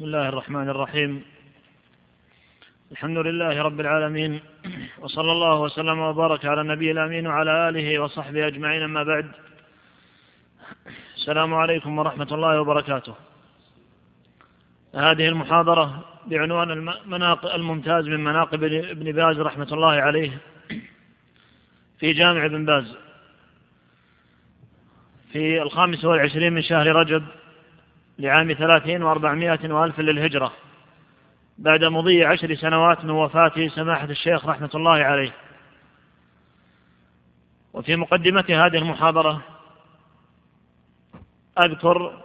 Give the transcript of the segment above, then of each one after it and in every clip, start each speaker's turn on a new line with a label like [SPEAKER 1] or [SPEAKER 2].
[SPEAKER 1] بسم الله الرحمن الرحيم. الحمد لله رب العالمين وصلى الله وسلم وبارك على النبي الأمين وعلى آله وصحبه أجمعين أما بعد. السلام عليكم ورحمة الله وبركاته. هذه المحاضرة بعنوان المناقب الممتاز من مناقب ابن باز رحمة الله عليه في جامع ابن باز. في الخامس والعشرين من شهر رجب لعام ثلاثين وأربعمائة وألف للهجرة. بعد مضي عشر سنوات من وفاة سماحة الشيخ رحمة الله عليه. وفي مقدمة هذه المحاضرة أذكر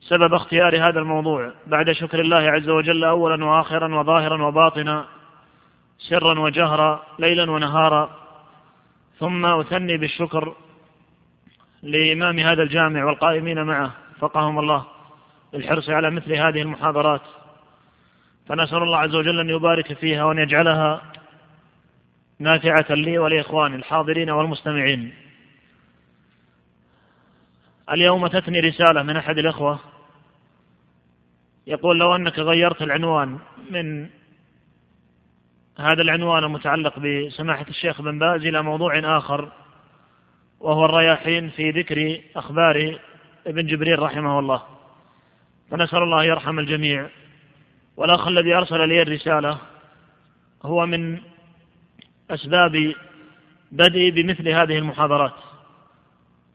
[SPEAKER 1] سبب اختيار هذا الموضوع. بعد شكر الله عز وجل أولا وآخرا وظاهرا وباطنا سرا وجهرا ليلا ونهارا. ثم أثني بالشكر لإمام هذا الجامع والقائمين معه. فقهم الله. بالحرص على مثل هذه المحاضرات. فنسأل الله عز وجل أن يبارك فيها وأن يجعلها نافعة لي ولإخواني الحاضرين والمستمعين. اليوم تتني رسالة من أحد الإخوة. يقول لو أنك غيرت العنوان من هذا العنوان المتعلق بسماحة الشيخ بن باز إلى موضوع آخر وهو الرياحين في ذكر أخبار ابن جبريل رحمه الله. فنسأل الله يرحم الجميع. والأخ الذي أرسل لي الرسالة هو من أسباب بدئي بمثل هذه المحاضرات.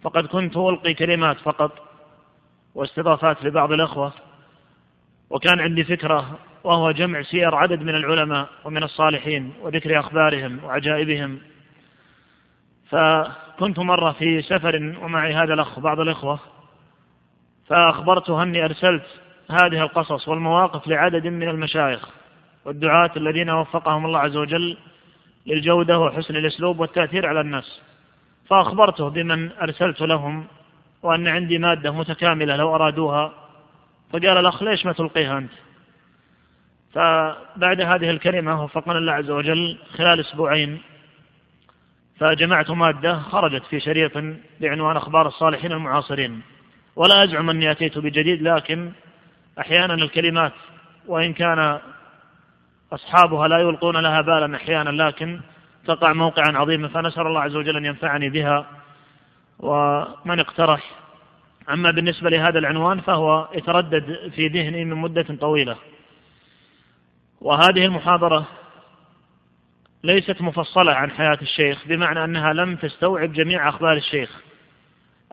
[SPEAKER 1] فقد كنت ألقي كلمات فقط واستضافات لبعض الأخوة وكان عندي فكرة وهو جمع سير عدد من العلماء ومن الصالحين وذكر أخبارهم وعجائبهم. فكنت مرة في سفر ومعي هذا الأخ بعض الإخوة فأخبرته أني أرسلت هذه القصص والمواقف لعدد من المشايخ والدعاة الذين وفقهم الله عز وجل للجودة وحسن الأسلوب والتأثير على الناس. فأخبرته بمن أرسلت لهم وأن عندي مادة متكاملة لو أرادوها. فقال الأخ ليش ما تلقيها أنت؟ فبعد هذه الكلمة وفقنا الله عز وجل خلال أسبوعين فجمعت مادة خرجت في شريط بعنوان أخبار الصالحين المعاصرين. ولا أزعم أني أتيت بجديد لكن أحيانا الكلمات وإن كان أصحابها لا يلقون لها بالا أحيانا لكن تقع موقعا عظيما فنسأل الله عز وجل أن ينفعني بها ومن اقترح. أما بالنسبة لهذا العنوان فهو يتردد في ذهني من مدة طويلة. وهذه المحاضرة ليست مفصلة عن حياة الشيخ بمعنى أنها لم تستوعب جميع أخبار الشيخ.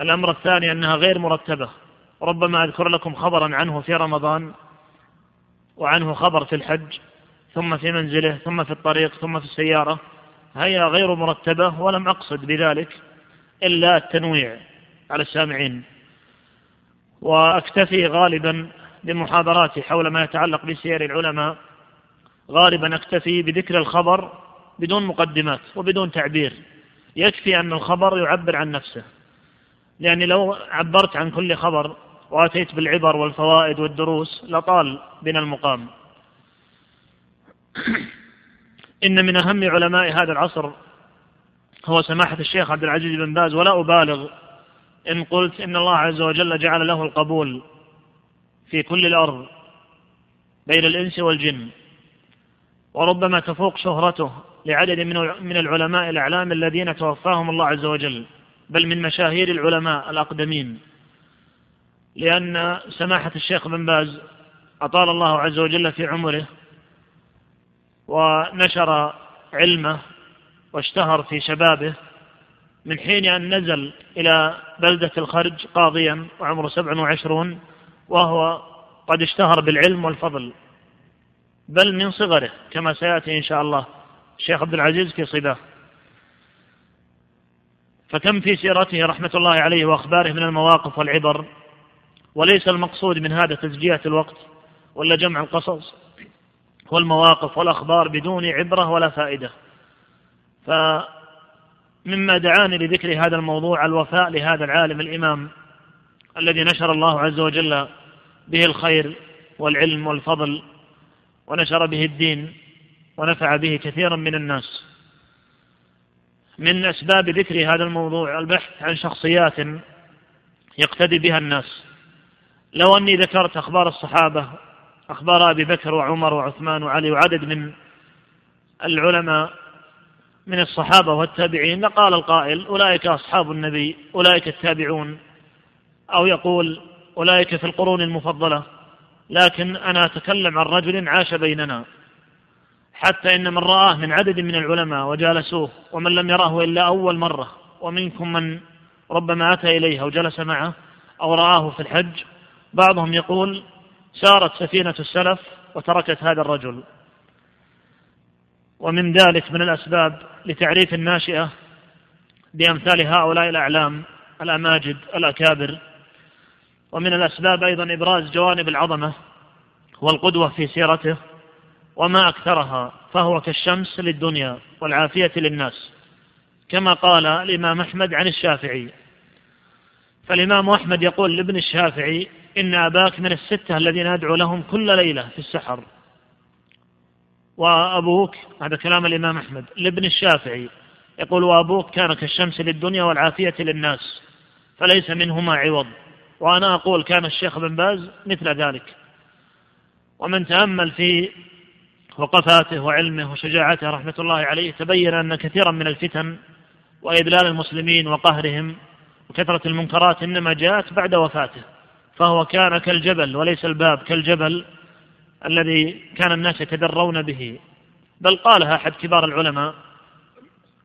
[SPEAKER 1] الأمر الثاني أنها غير مرتبة. ربما أذكر لكم خبرا عنه في رمضان وعنه خبر في الحج ثم في منزله ثم في الطريق ثم في السيارة. هي غير مرتبة ولم أقصد بذلك إلا التنويع على السامعين. وأكتفي غالبا بمحاضراتي حول ما يتعلق بسير العلماء. غالبا أكتفي بذكر الخبر بدون مقدمات وبدون تعبير. يكفي أن الخبر يعبر عن نفسه. لأني لو عبرت عن كل خبر وأتيت بالعبر والفوائد والدروس لطال بنا المقام. إن من أهم علماء هذا العصر هو سماحة الشيخ عبد العزيز بن باز ولا أبالغ إن قلت إن الله عز وجل جعل له القبول في كل الأرض بين الإنس والجن وربما تفوق شهرته لعدد من العلماء الأعلام الذين توفاهم الله عز وجل. بل من مشاهير العلماء الأقدمين لأن سماحة الشيخ بن باز أطال الله عز وجل في عمره ونشر علمه واشتهر في شبابه من حين أن نزل إلى بلدة الخرج قاضيا وعمره سبع وعشرون وهو قد اشتهر بالعلم والفضل. بل من صغره كما سيأتي إن شاء الله الشيخ عبد العزيز في صباه فكم في سيرته رحمة الله عليه وأخباره من المواقف والعبر وليس المقصود من هذا تسجية الوقت ولا جمع القصص والمواقف والأخبار بدون عبرة ولا فائدة. فمما دعاني لذكر هذا الموضوع الوفاء لهذا العالم الإمام الذي نشر الله عز وجل به الخير والعلم والفضل ونشر به الدين ونفع به كثيرا من الناس. من أسباب ذكر هذا الموضوع البحث عن شخصيات يقتدي بها الناس. لو أني ذكرت أخبار الصحابة أخبار أبي بكر وعمر وعثمان وعلي وعدد من العلماء من الصحابة والتابعين لقال القائل أولئك أصحاب النبي أولئك التابعون. أو يقول أولئك في القرون المفضلة. لكن أنا أتكلم عن رجل عاش بيننا. حتى إن من رآه من عدد من العلماء وجالسوه ومن لم يراه إلا أول مرة ومنكم من ربما أتى إليها وجلس معه أو رآه في الحج بعضهم يقول سارت سفينة السلف وتركت هذا الرجل. ومن ذلك من الأسباب لتعريف الناشئة بأمثال هؤلاء الأعلام الأماجد الأكابر. ومن الأسباب أيضا إبراز جوانب العظمة والقدوة في سيرته. وما أكثرها فهو كالشمس للدنيا والعافية للناس. كما قال الإمام أحمد عن الشافعي. فالإمام أحمد يقول لابن الشافعي إن أباك من الستة الذين أدعو لهم كل ليلة في السحر. وأبوك هذا كلام الإمام أحمد لابن الشافعي. يقول وأبوك كان كالشمس للدنيا والعافية للناس فليس منهما عوض. وأنا أقول كان الشيخ بن باز مثل ذلك. ومن تأمل في وقفاته وعلمه وشجاعته رحمة الله عليه تبين أن كثيرا من الفتن وإذلال المسلمين وقهرهم وكثرة المنكرات إنما جاءت بعد وفاته فهو كان كالجبل وليس الباب كالجبل الذي كان الناس يتدرون به. بل قالها أحد كبار العلماء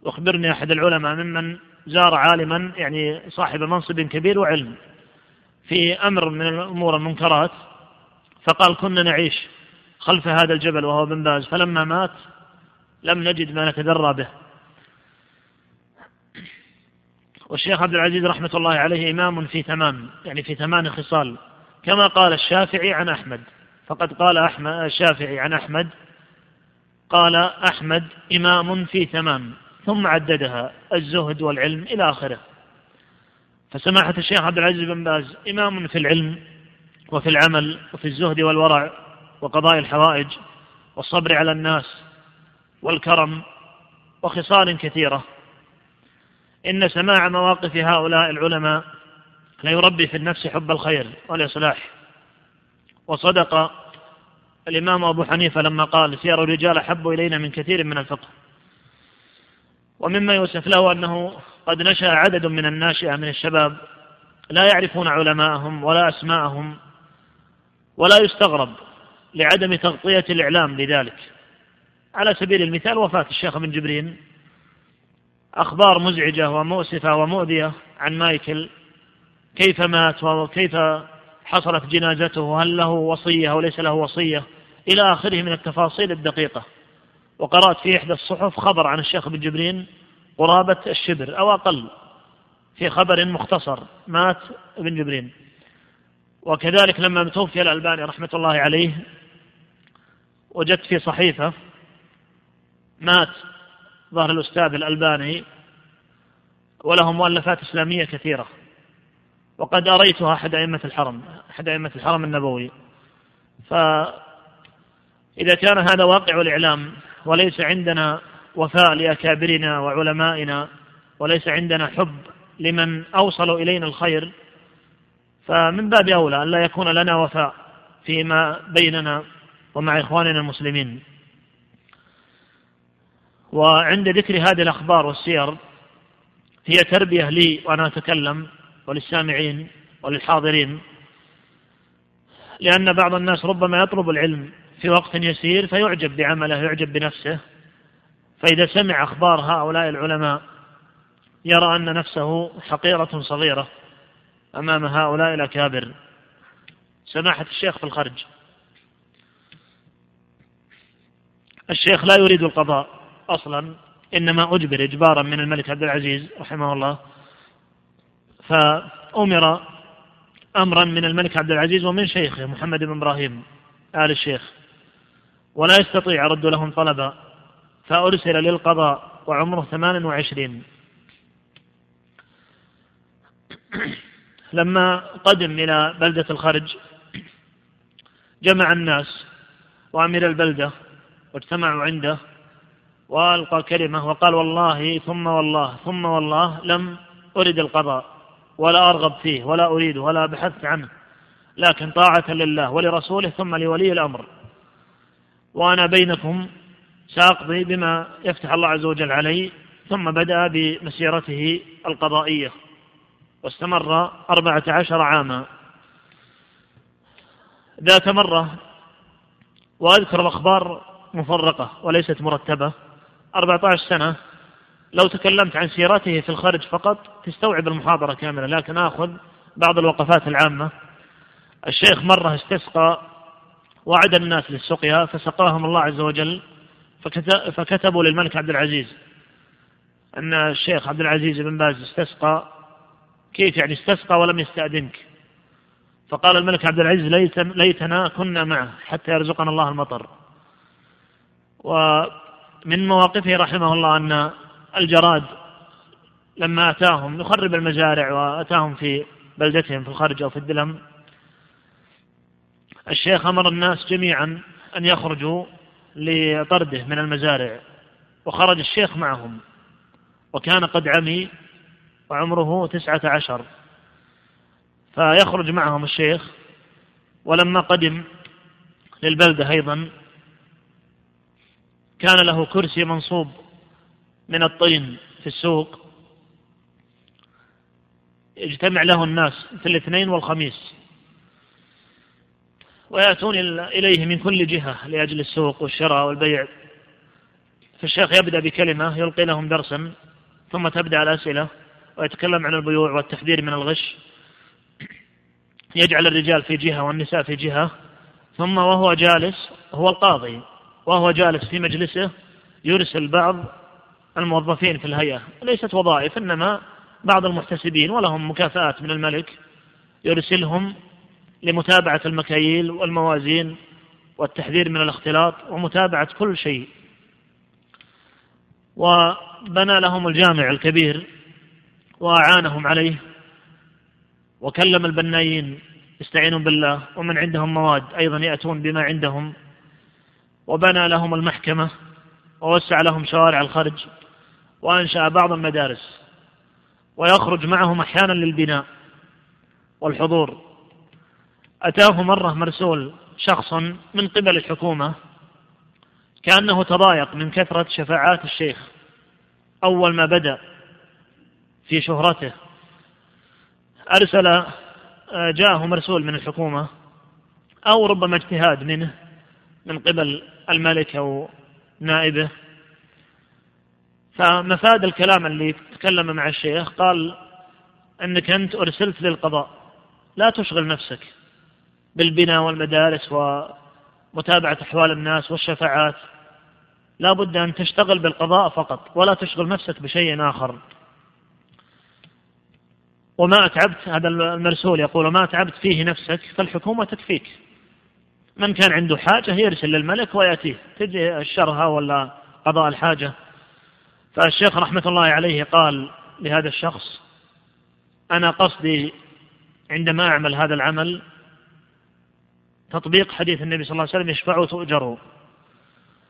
[SPEAKER 1] واخبرني أحد العلماء ممن زار عالما يعني صاحب منصب كبير وعلم في أمر من الأمور المنكرات فقال كنا نعيش خلف هذا الجبل وهو بن باز فلما مات لم نجد ما نتدرى به. والشيخ عبد العزيز رحمة الله عليه إمام في تمام يعني في ثمان خصال. كما قال الشافعي عن أحمد فقد قال أحمد الشافعي عن أحمد قال أحمد إمام في تمام ثم عددها الزهد والعلم إلى آخره. فسماحة الشيخ عبد العزيز بن باز إمام في العلم وفي العمل وفي الزهد والورع وقضاء الحوائج والصبر على الناس والكرم وخصال كثيرة. إن سماع مواقف هؤلاء العلماء لا يربي في النفس حب الخير والإصلاح. وصدق الإمام أبو حنيفة لما قال سير الرجال أحب إلينا من كثير من الفقه ومما يوسف له أنه قد نشأ عدد من الناشئة من الشباب لا يعرفون علماءهم ولا أسماءهم ولا يستغرب. لعدم تغطية الإعلام لذلك. على سبيل المثال وفاة الشيخ بن جبرين أخبار مزعجة ومؤسفة ومؤذية عن مايكل كيف مات وكيف حصلت جنازته هل له وصية أو ليس له وصية إلى آخره من التفاصيل الدقيقة. وقرأت في إحدى الصحف خبر عن الشيخ بن جبرين قرابة الشبر أو أقل في خبر مختصر. مات ابن جبرين. وكذلك لما توفي الألباني رحمة الله عليه وجدت في صحيفة مات ظهر الأستاذ الألباني وله مؤلفات إسلامية كثيرة وقد أريتها أحد أئمة الحرم أحد أئمة الحرم النبوي. فإذا كان هذا واقع الإعلام وليس عندنا وفاء لأكابرنا وعلمائنا وليس عندنا حب لمن أوصلوا إلينا الخير فمن باب أولى أن لا يكون لنا وفاء فيما بيننا ومع إخواننا المسلمين. وعند ذكر هذه الأخبار والسير هي تربية لي وأنا أتكلم وللسامعين وللحاضرين. لأن بعض الناس ربما يطلب العلم في وقت يسير فيعجب بعمله يعجب بنفسه. فإذا سمع أخبار هؤلاء العلماء يرى أن نفسه حقيرة صغيرة أمام هؤلاء الأكابر. سماحة الشيخ في الخرج الشيخ لا يريد القضاء أصلا إنما أجبر إجبارا من الملك عبد العزيز رحمه الله. فأمر أمرا من الملك عبد العزيز ومن شيخه محمد بن إبراهيم آل الشيخ ولا يستطيع رد لهم طلبا. فأرسل للقضاء وعمره ثمان وعشرين. لما قدم إلى بلدة الخرج جمع الناس وأمير البلدة واجتمعوا عنده وألقى كلمة وقال والله ثم والله ثم والله لم أرد القضاء ولا أرغب فيه ولا أريده ولا بحثت عنه لكن طاعة لله ولرسوله ثم لولي الأمر. وأنا بينكم سأقضي بما يفتح الله عز وجل علي ثم بدأ بمسيرته القضائية واستمر أربعة عشر عاما. ذات مرة وأذكر الأخبار مفرقة وليست مرتبة. أربعة عشر سنة. لو تكلمت عن سيرته في الخارج فقط تستوعب المحاضرة كاملة لكن آخذ بعض الوقفات العامة. الشيخ مرة استسقى وعد الناس للسقيا فسقاهم الله عز وجل فكتبوا للملك عبد العزيز. أن الشيخ عبد العزيز بن باز استسقى. كيف يعني استسقى ولم يستأذنك؟ فقال الملك عبد العزيز ليت ليتنا كنا معه حتى يرزقنا الله المطر. ومن مواقفه رحمه الله أن الجراد لما أتاهم يخرب المزارع وأتاهم في بلدتهم في الخارج أو في الدلم الشيخ أمر الناس جميعا أن يخرجوا لطرده من المزارع وخرج الشيخ معهم وكان قد عمي وعمره تسعة عشر فيخرج معهم الشيخ ولما قدم للبلدة أيضا كان له كرسي منصوب من الطين في السوق. يجتمع له الناس في الاثنين والخميس. ويأتون إليه من كل جهة لأجل السوق والشراء والبيع. فالشيخ يبدأ بكلمة يلقي لهم درسا ثم تبدأ الأسئلة ويتكلم عن البيوع والتحذير من الغش. يجعل الرجال في جهة والنساء في جهة ثم وهو جالس هو القاضي. وهو جالس في مجلسه يرسل بعض الموظفين في الهيئة. ليست وظائف إنما بعض المحتسبين ولهم مكافآت من الملك يرسلهم لمتابعة المكاييل والموازين والتحذير من الاختلاط ومتابعة كل شيء. وبنى لهم الجامع الكبير وأعانهم عليه. وكلم البنايين يستعينوا بالله. ومن عندهم مواد أيضا يأتون بما عندهم. وبنى لهم المحكمة ووسع لهم شوارع الخرج وأنشأ بعض المدارس ويخرج معهم أحيانا للبناء والحضور. أتاه مرة مرسول شخص من قبل الحكومة كأنه تضايق من كثرة شفاعات الشيخ. أول ما بدأ في شهرته أرسل آه، جاءه مرسول من الحكومة أو ربما اجتهاد منه من قبل الملك أو نائبه فمفاد الكلام اللي تكلم مع الشيخ قال أنك أنت أرسلت للقضاء لا تشغل نفسك بالبناء والمدارس ومتابعة أحوال الناس والشفاعات. لا بد أن تشتغل بالقضاء فقط ولا تشغل نفسك بشيء آخر. وما أتعبت هذا المرسول يقول وما أتعبت فيه نفسك فالحكومة تكفيك. من كان عنده حاجة يرسل للملك ويأتيه. تجي الشرها ولا قضاء الحاجة. فالشيخ رحمة الله عليه قال لهذا الشخص أنا قصدي عندما أعمل هذا العمل تطبيق حديث النبي صلى الله عليه وسلم يشفعوا تؤجروا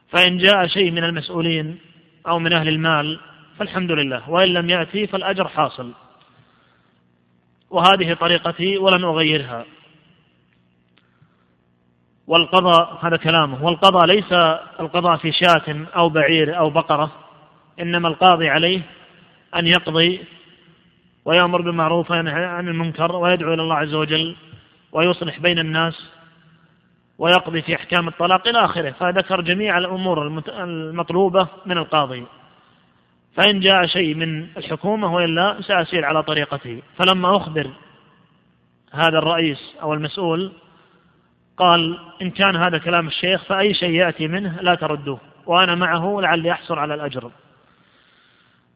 [SPEAKER 1] فإن جاء شيء من المسؤولين أو من أهل المال فالحمد لله وإن لم يأتي فالأجر حاصل. وهذه طريقتي ولن أغيرها. والقضاء هذا كلامه والقضاء ليس القضاء في شاة أو بعير أو بقرة إنما القاضي عليه أن يقضي ويأمر بالمعروف وينهى عن المنكر ويدعو إلى الله عز وجل ويصلح بين الناس ويقضي في أحكام الطلاق إلى آخره. فذكر جميع الأمور المطلوبة من القاضي. فإن جاء شيء من الحكومة وإلا سأسير على طريقته فلما أخبر هذا الرئيس أو المسؤول قال إن كان هذا كلام الشيخ فأي شيء يأتي منه لا تردوه وأنا معه لعلي أحصل على الأجر.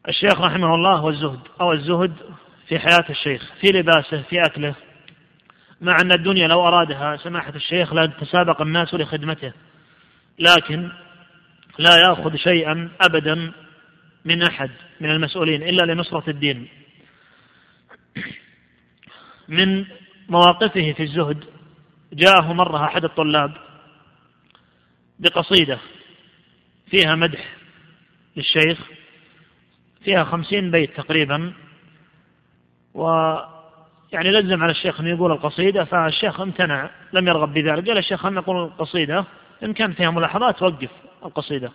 [SPEAKER 1] الشيخ رحمه الله والزهد أو الزهد في حياة الشيخ في لباسه في أكله. مع أن الدنيا لو أرادها سماحة الشيخ لتسابق الناس لخدمته. لكن لا يأخذ شيئا أبدا من أحد من المسؤولين إلا لنصرة الدين. من مواقفه في الزهد جاءه مرة أحد الطلاب بقصيدة فيها مدح للشيخ فيها خمسين بيت تقريبا و يعني لزم على الشيخ أن يقول القصيدة فالشيخ امتنع لم يرغب بذلك قال الشيخ خلنا نقول القصيدة إن كان فيها ملاحظات وقف القصيدة.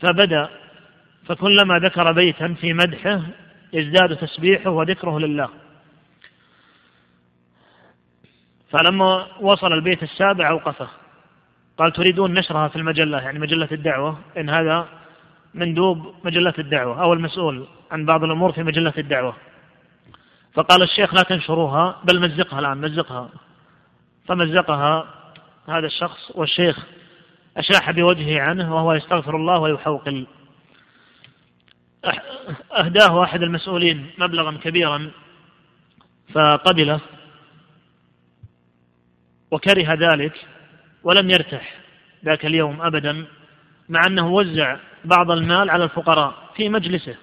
[SPEAKER 1] فبدأ فكلما ذكر بيتا في مدحه يزداد تسبيحه وذكره لله. فلما وصل البيت السابع أوقفه. قال تريدون نشرها في المجلة يعني مجلة الدعوة إن هذا مندوب مجلة الدعوة أو المسؤول عن بعض الأمور في مجلة الدعوة. فقال الشيخ لا تنشروها بل مزقها الآن مزقها. فمزقها هذا الشخص والشيخ أشاح بوجهه عنه وهو يستغفر الله ويحوقل. أهداه أحد المسؤولين مبلغا كبيرا فقبله وكره ذلك ولم يرتح ذاك اليوم أبدا مع أنه وزع بعض المال على الفقراء في مجلسه.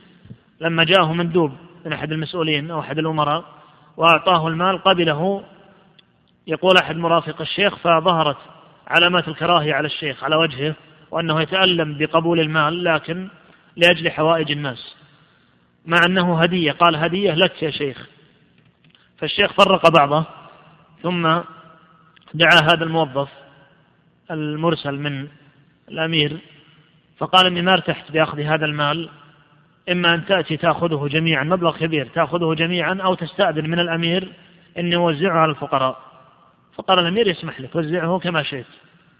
[SPEAKER 1] لما جاءه مندوب من أحد المسؤولين أو أحد الأمراء وأعطاه المال قبله يقول أحد مرافق الشيخ فظهرت علامات الكراهية على الشيخ على وجهه وأنه يتألم بقبول المال لكن لأجل حوائج الناس. مع أنه هدية قال هدية لك يا شيخ. فالشيخ فرق بعضه ثم دعا هذا الموظف المرسل من الأمير فقال إني ما ارتحت بأخذ هذا المال إما أن تأتي تأخذه جميعا مبلغ كبير تأخذه جميعا أو تستأذن من الأمير أن يوزعه على الفقراء. فقال الأمير يسمح لك وزعه كما شئت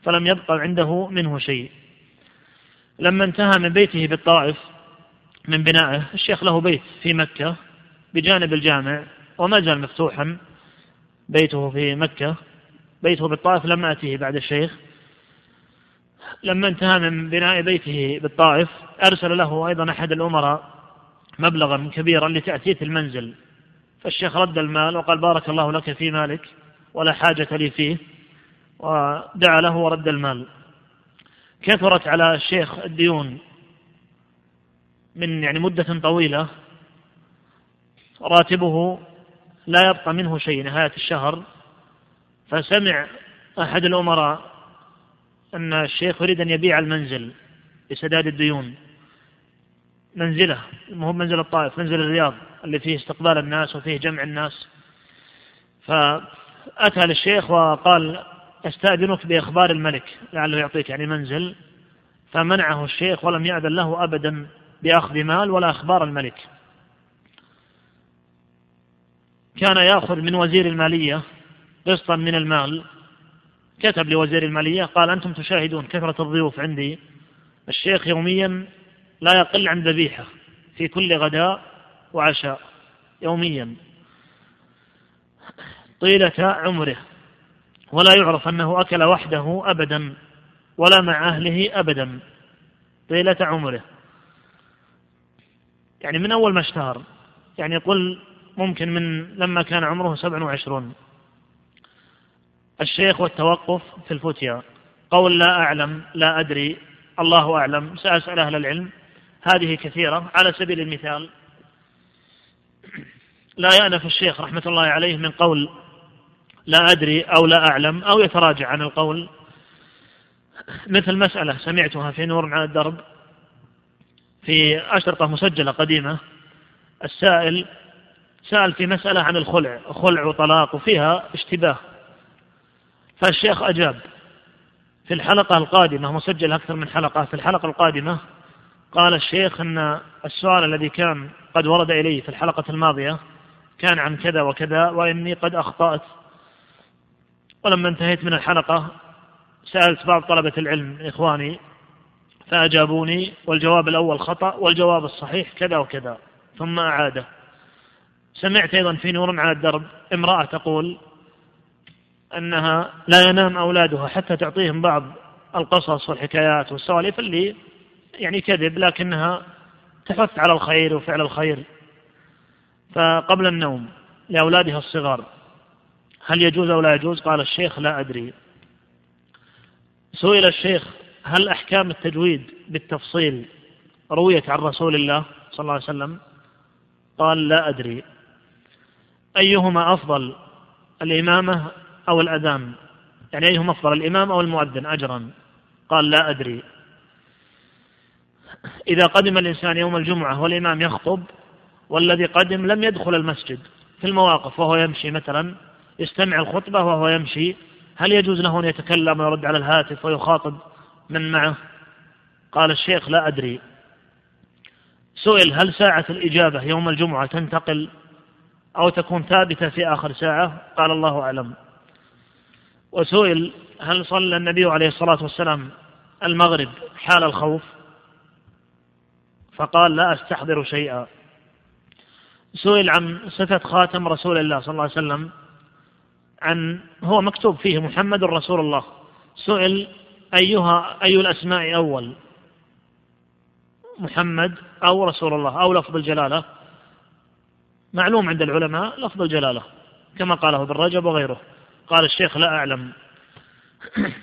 [SPEAKER 1] فلم يبقى عنده منه شيء. لما انتهى من بيته بالطائف من بنائه الشيخ له بيت في مكة بجانب الجامع وما زال مفتوحا بيته في مكة. بيته بالطائف لم أتيه بعد الشيخ. لما انتهى من بناء بيته بالطائف أرسل له أيضا أحد الأمراء مبلغا كبيرا لتأتية المنزل. فالشيخ رد المال وقال بارك الله لك في مالك ولا حاجة لي فيه. ودعا له ورد المال. كثرت على الشيخ الديون من يعني مدة طويلة. راتبه لا يبقى منه شيء نهاية الشهر. فسمع أحد الأمراء أن الشيخ يريد أن يبيع المنزل لسداد الديون. منزله هو منزل الطائف منزل الرياض اللي فيه استقبال الناس وفيه جمع الناس. فأتى للشيخ وقال أستأذنك بإخبار الملك لعله يعطيك يعني منزل. فمنعه الشيخ ولم يأذن له أبدا بأخذ مال ولا أخبار الملك. كان يأخذ من وزير المالية قسطا من المال. كتب لوزير المالية قال أنتم تشاهدون كثرة الضيوف عندي. الشيخ يوميا لا يقل عن ذبيحة في كل غداء وعشاء يوميا. طيلة عمره. ولا يعرف أنه أكل وحده أبدا ولا مع أهله أبدا. طيلة عمره. يعني من أول ما اشتهر. يعني يقول ممكن من لما كان عمره سبع وعشرون. الشيخ والتوقف في الفتيا قول لا أعلم لا أدري الله أعلم سأسأل أهل العلم. هذه كثيرة. على سبيل المثال لا يأنف الشيخ رحمة الله عليه من قول لا أدري أو لا أعلم أو يتراجع عن القول. مثل مسألة سمعتها في نور على الدرب في أشرطة مسجلة قديمة. السائل سأل في مسألة عن الخلع خلع وطلاق وفيها اشتباه. فالشيخ أجاب في الحلقة القادمة مسجل أكثر من حلقة في الحلقة القادمة قال الشيخ أن السؤال الذي كان قد ورد إلي في الحلقة الماضية كان عن كذا وكذا وإني قد أخطأت. ولما انتهيت من الحلقة سألت بعض طلبة العلم إخواني فأجابوني والجواب الأول خطأ والجواب الصحيح كذا وكذا ثم أعاده. سمعت أيضا في نور على الدرب امرأة تقول أنها لا ينام أولادها حتى تعطيهم بعض القصص والحكايات والسواليف اللي يعني كذب لكنها تحث على الخير وفعل الخير. فقبل النوم لأولادها الصغار هل يجوز أو لا يجوز؟ قال الشيخ لا أدري. سئل الشيخ هل أحكام التجويد بالتفصيل رويت عن رسول الله صلى الله عليه وسلم؟ قال لا أدري. أيهما أفضل الإمامة أو الأذان. يعني أيهما أفضل الإمام أو المؤذن أجرا. قال لا أدري. إذا قدم الإنسان يوم الجمعة والإمام يخطب والذي قدم لم يدخل المسجد في المواقف وهو يمشي مثلا يستمع الخطبة وهو يمشي هل يجوز له أن يتكلم ويرد على الهاتف ويخاطب من معه؟ قال الشيخ لا أدري. سئل هل ساعة الإجابة يوم الجمعة تنتقل أو تكون ثابتة في آخر ساعة؟ قال الله أعلم. وسئل هل صلى النبي عليه الصلاة والسلام المغرب حال الخوف؟ فقال لا أستحضر شيئا. سئل عن صفة خاتم رسول الله صلى الله عليه وسلم عن هو مكتوب فيه محمد رسول الله. سئل أيها أي الأسماء أول؟ محمد أو رسول الله أو لفظ الجلالة. معلوم عند العلماء لفظ الجلالة كما قاله ابن رجب وغيره. قال الشيخ لا أعلم.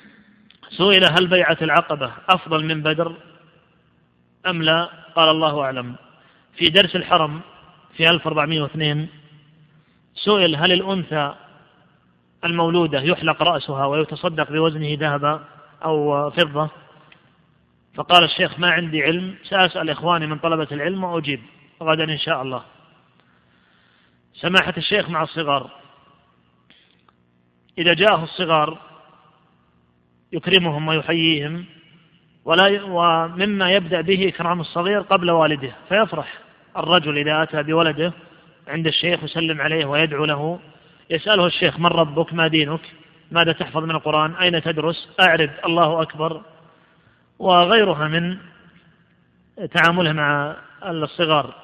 [SPEAKER 1] سئل هل بيعة العقبة أفضل من بدر أم لا؟ قال الله أعلم. في درس الحرم في 1402 سئل هل الأنثى المولودة يحلق رأسها ويتصدق بوزنه ذهبا أو فضة؟ فقال الشيخ ما عندي علم سأسأل إخواني من طلبة العلم وأجيب غدا إن شاء الله. سماحة الشيخ مع الصغار. إذا جاءه الصغار يكرمهم ويحييهم ولا ومما يبدأ به إكرام الصغير قبل والده فيفرح الرجل إذا أتى بولده عند الشيخ يسلم عليه ويدعو له يسأله الشيخ من ربك؟ ما دينك؟ ماذا تحفظ من القرآن؟ أين تدرس؟ أعرض الله أكبر. وغيرها من تعامله مع الصغار.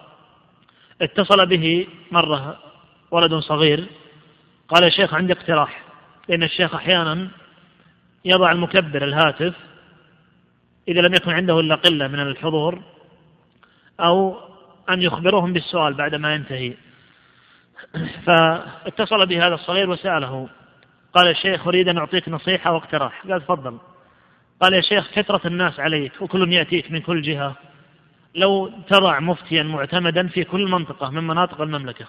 [SPEAKER 1] اتصل به مرة ولد صغير قال يا شيخ عندي اقتراح. لأن الشيخ أحيانا يضع المكبر الهاتف إذا لم يكن عنده إلا قلة من الحضور أو أن يخبرهم بالسؤال بعدما ينتهي. فاتصل به هذا الصغير وسأله قال يا شيخ أريد أن أعطيك نصيحة واقتراح. قال تفضل. قال يا شيخ كثرة الناس عليك وكل يأتيك من كل جهة. لو تضع مفتيا معتمدا في كل منطقة من مناطق المملكة.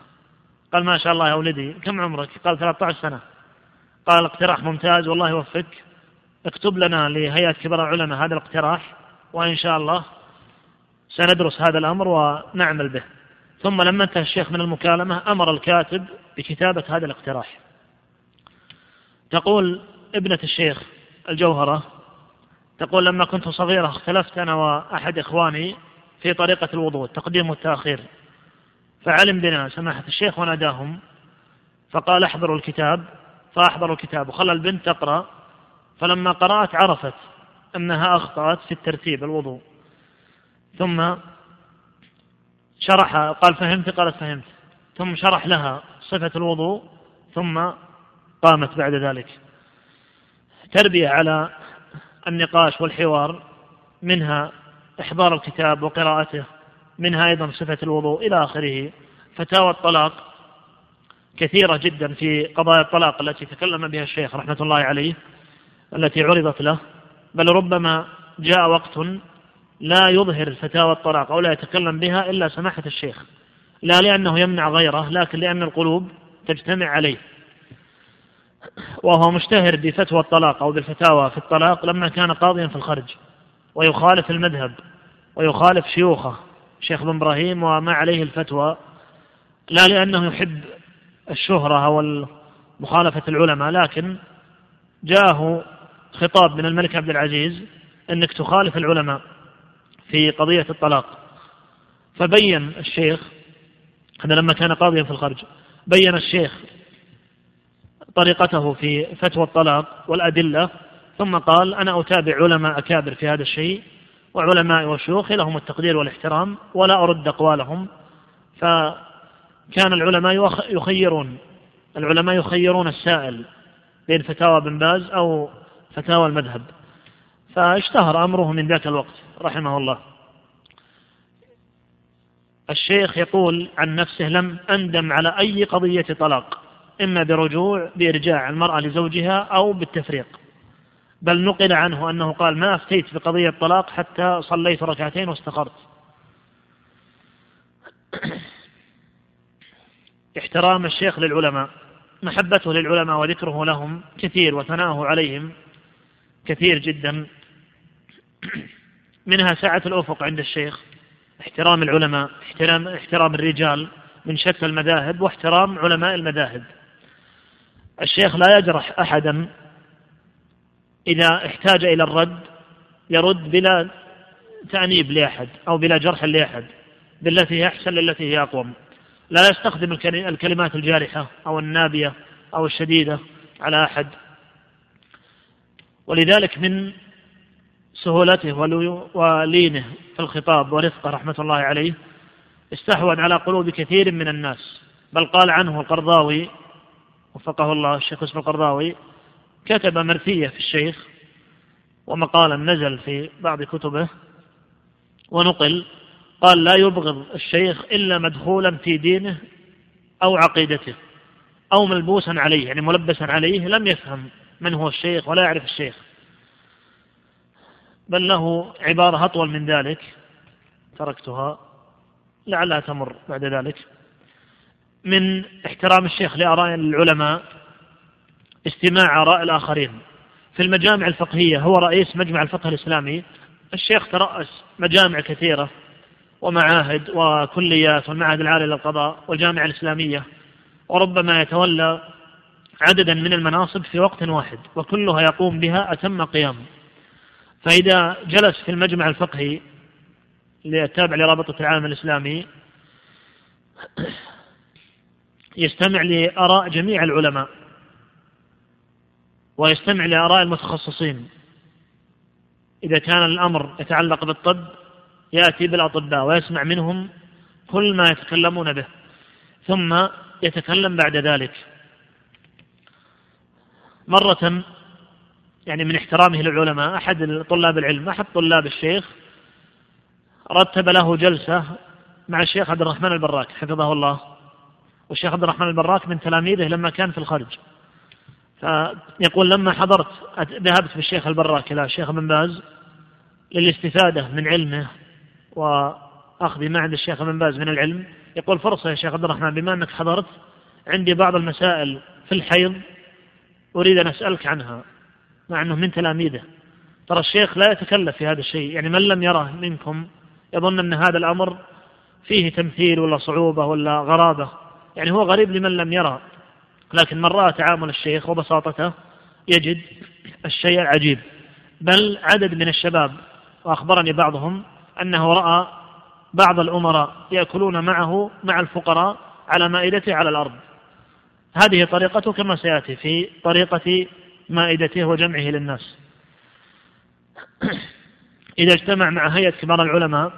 [SPEAKER 1] قال ما شاء الله يا ولدي كم عمرك؟ قال 13 سنة. قال اقتراح ممتاز والله يوفقك. اكتب لنا لهيئة كبار العلماء هذا الاقتراح وإن شاء الله سندرس هذا الأمر ونعمل به. ثم لما انتهى الشيخ من المكالمة أمر الكاتب بكتابة هذا الاقتراح. تقول ابنة الشيخ الجوهرة تقول لما كنت صغيرة اختلفت أنا وأحد إخواني في طريقة الوضوء التقديم والتأخير. فعلم بنا سماحة الشيخ وناداهم فقال احضروا الكتاب فأحضروا الكتاب وخلى البنت تقرأ. فلما قرأت عرفت أنها أخطأت في الترتيب الوضوء. ثم شرح قال فهمت قالت فهمت. ثم شرح لها صفة الوضوء ثم قامت بعد ذلك. تربية على النقاش والحوار منها إحضار الكتاب وقراءته منها أيضا صفة الوضوء إلى آخره. فتاوى الطلاق كثيرة جدا في قضايا الطلاق التي تكلم بها الشيخ رحمة الله عليه التي عرضت له. بل ربما جاء وقت لا يظهر فتاوى الطلاق أو لا يتكلم بها إلا سماحة الشيخ. لا لأنه يمنع غيره لكن لأن القلوب تجتمع عليه. وهو مشتهر بفتوى الطلاق أو بالفتاوى في الطلاق لما كان قاضيا في الخرج ويخالف المذهب ويخالف شيوخه شيخ بن إبراهيم وما عليه الفتوى. لا لأنه يحب الشهرة أو مخالفة العلماء لكن جاءه خطاب من الملك عبد العزيز أنك تخالف العلماء في قضية الطلاق. فبين الشيخ هذا لما كان قاضيا في الخرج بين الشيخ طريقته في فتوى الطلاق والأدلة ثم قال أنا أتابع علماء أكابر في هذا الشيء وعلماء وشيوخ لهم التقدير والإحترام ولا أرد أقوالهم. فكان العلماء يخيرون العلماء يخيرون السائل بين فتاوى بن باز أو فتاوى المذهب. فاشتهر أمره من ذاك الوقت رحمه الله. الشيخ يقول عن نفسه لم أندم على أي قضية طلاق إما برجوع بإرجاع المرأة لزوجها أو بالتفريق. بل نقل عنه أنه قال ما أفتيت بقضية طلاق حتى صليت ركعتين واستقرت. احترام الشيخ للعلماء محبته للعلماء وذكره لهم كثير وثناؤه عليهم كثير جدا. منها سعة الأفق عند الشيخ احترام العلماء احترام, احترام الرجال من شتى المذاهب واحترام علماء المذاهب. الشيخ لا يجرح أحدا إذا احتاج إلى الرد يرد بلا تأنيب لأحد أو بلا جرح لأحد بالتي هي أحسن للتي هي أقوم. لا يستخدم الكلمات الجارحة أو النابية أو الشديدة على أحد. ولذلك من سهولته ولينه في الخطاب ورفقه رحمة الله عليه استحوذ على قلوب كثير من الناس. بل قال عنه القرضاوي وفقه الله الشيخ اسمه القرضاوي كتب مرثية في الشيخ ومقالا نزل في بعض كتبه ونقل قال لا يبغض الشيخ إلا مدخولا في دينه أو عقيدته أو ملبوسا عليه يعني ملبسا عليه لم يفهم من هو الشيخ ولا يعرف الشيخ. بل له عبارة أطول من ذلك تركتها لعلها تمر بعد ذلك. من احترام الشيخ لآراء العلماء استماع آراء الآخرين. في المجامع الفقهية هو رئيس مجمع الفقه الإسلامي. الشيخ ترأس مجامع كثيرة. ومعاهد وكليات والمعهد العالي للقضاء والجامعة الإسلامية. وربما يتولى عددا من المناصب في وقت واحد وكلها يقوم بها أتم قيام. فإذا جلس في المجمع الفقهي التابع لرابطة العالم الإسلامي يستمع لآراء جميع العلماء ويستمع لآراء المتخصصين. إذا كان الأمر يتعلق بالطب يأتي بالأطباء ويسمع منهم كل ما يتكلمون به ثم يتكلم بعد ذلك. مرة يعني من احترامه للعلماء أحد طلاب العلم أحد طلاب الشيخ رتب له جلسة مع الشيخ عبد الرحمن البراك حفظه الله. والشيخ عبد الرحمن البراك من تلاميذه لما كان في الخارج. فيقول لما حضرت ذهبت بالشيخ البراك إلى الشيخ ابن باز للاستفادة من علمه وأخذ ما عند الشيخ ابن باز من العلم. يقول فرصة يا شيخ عبد الرحمن بما أنك حضرت عندي بعض المسائل في الحيض أريد أن أسألك عنها مع أنه من تلاميذه. ترى الشيخ لا يتكلف في هذا الشيء يعني من لم يره منكم يظن أن هذا الأمر فيه تمثيل ولا صعوبة ولا غرابة؟ يعني هو غريب لمن لم يرى لكن من رأى تعامل الشيخ وبساطته يجد الشيء العجيب بل عدد من الشباب وأخبرني بعضهم أنه رأى بعض الأمراء يأكلون معه مع الفقراء على مائدته على الأرض. هذه طريقته كما سيأتي في طريقة مائدته وجمعه للناس. إذا اجتمع مع هيئة كبار العلماء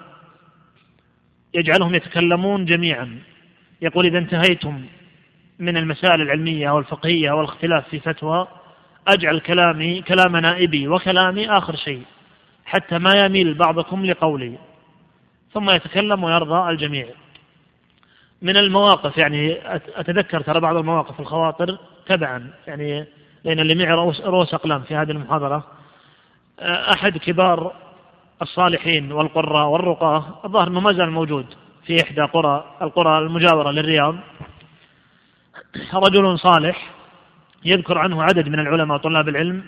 [SPEAKER 1] يجعلهم يتكلمون جميعا. يقول إذا انتهيتم من المسائل العلمية أو الفقهية أو الاختلاف في فتوى أجعل كلامي كلام نائبي وكلامي آخر شيء. حتى ما يميل بعضكم لقولي. ثم يتكلم ويرضى الجميع. من المواقف يعني أتذكر ترى بعض المواقف الخواطر تبعا. يعني لأن اللي معي رؤوس أقلام في هذه المحاضرة. أحد كبار الصالحين والقراء والرقاة الظاهر أنه ما زال موجود في إحدى قرى القرى المجاورة للرياض. رجل صالح يذكر عنه عدد من العلماء وطلاب العلم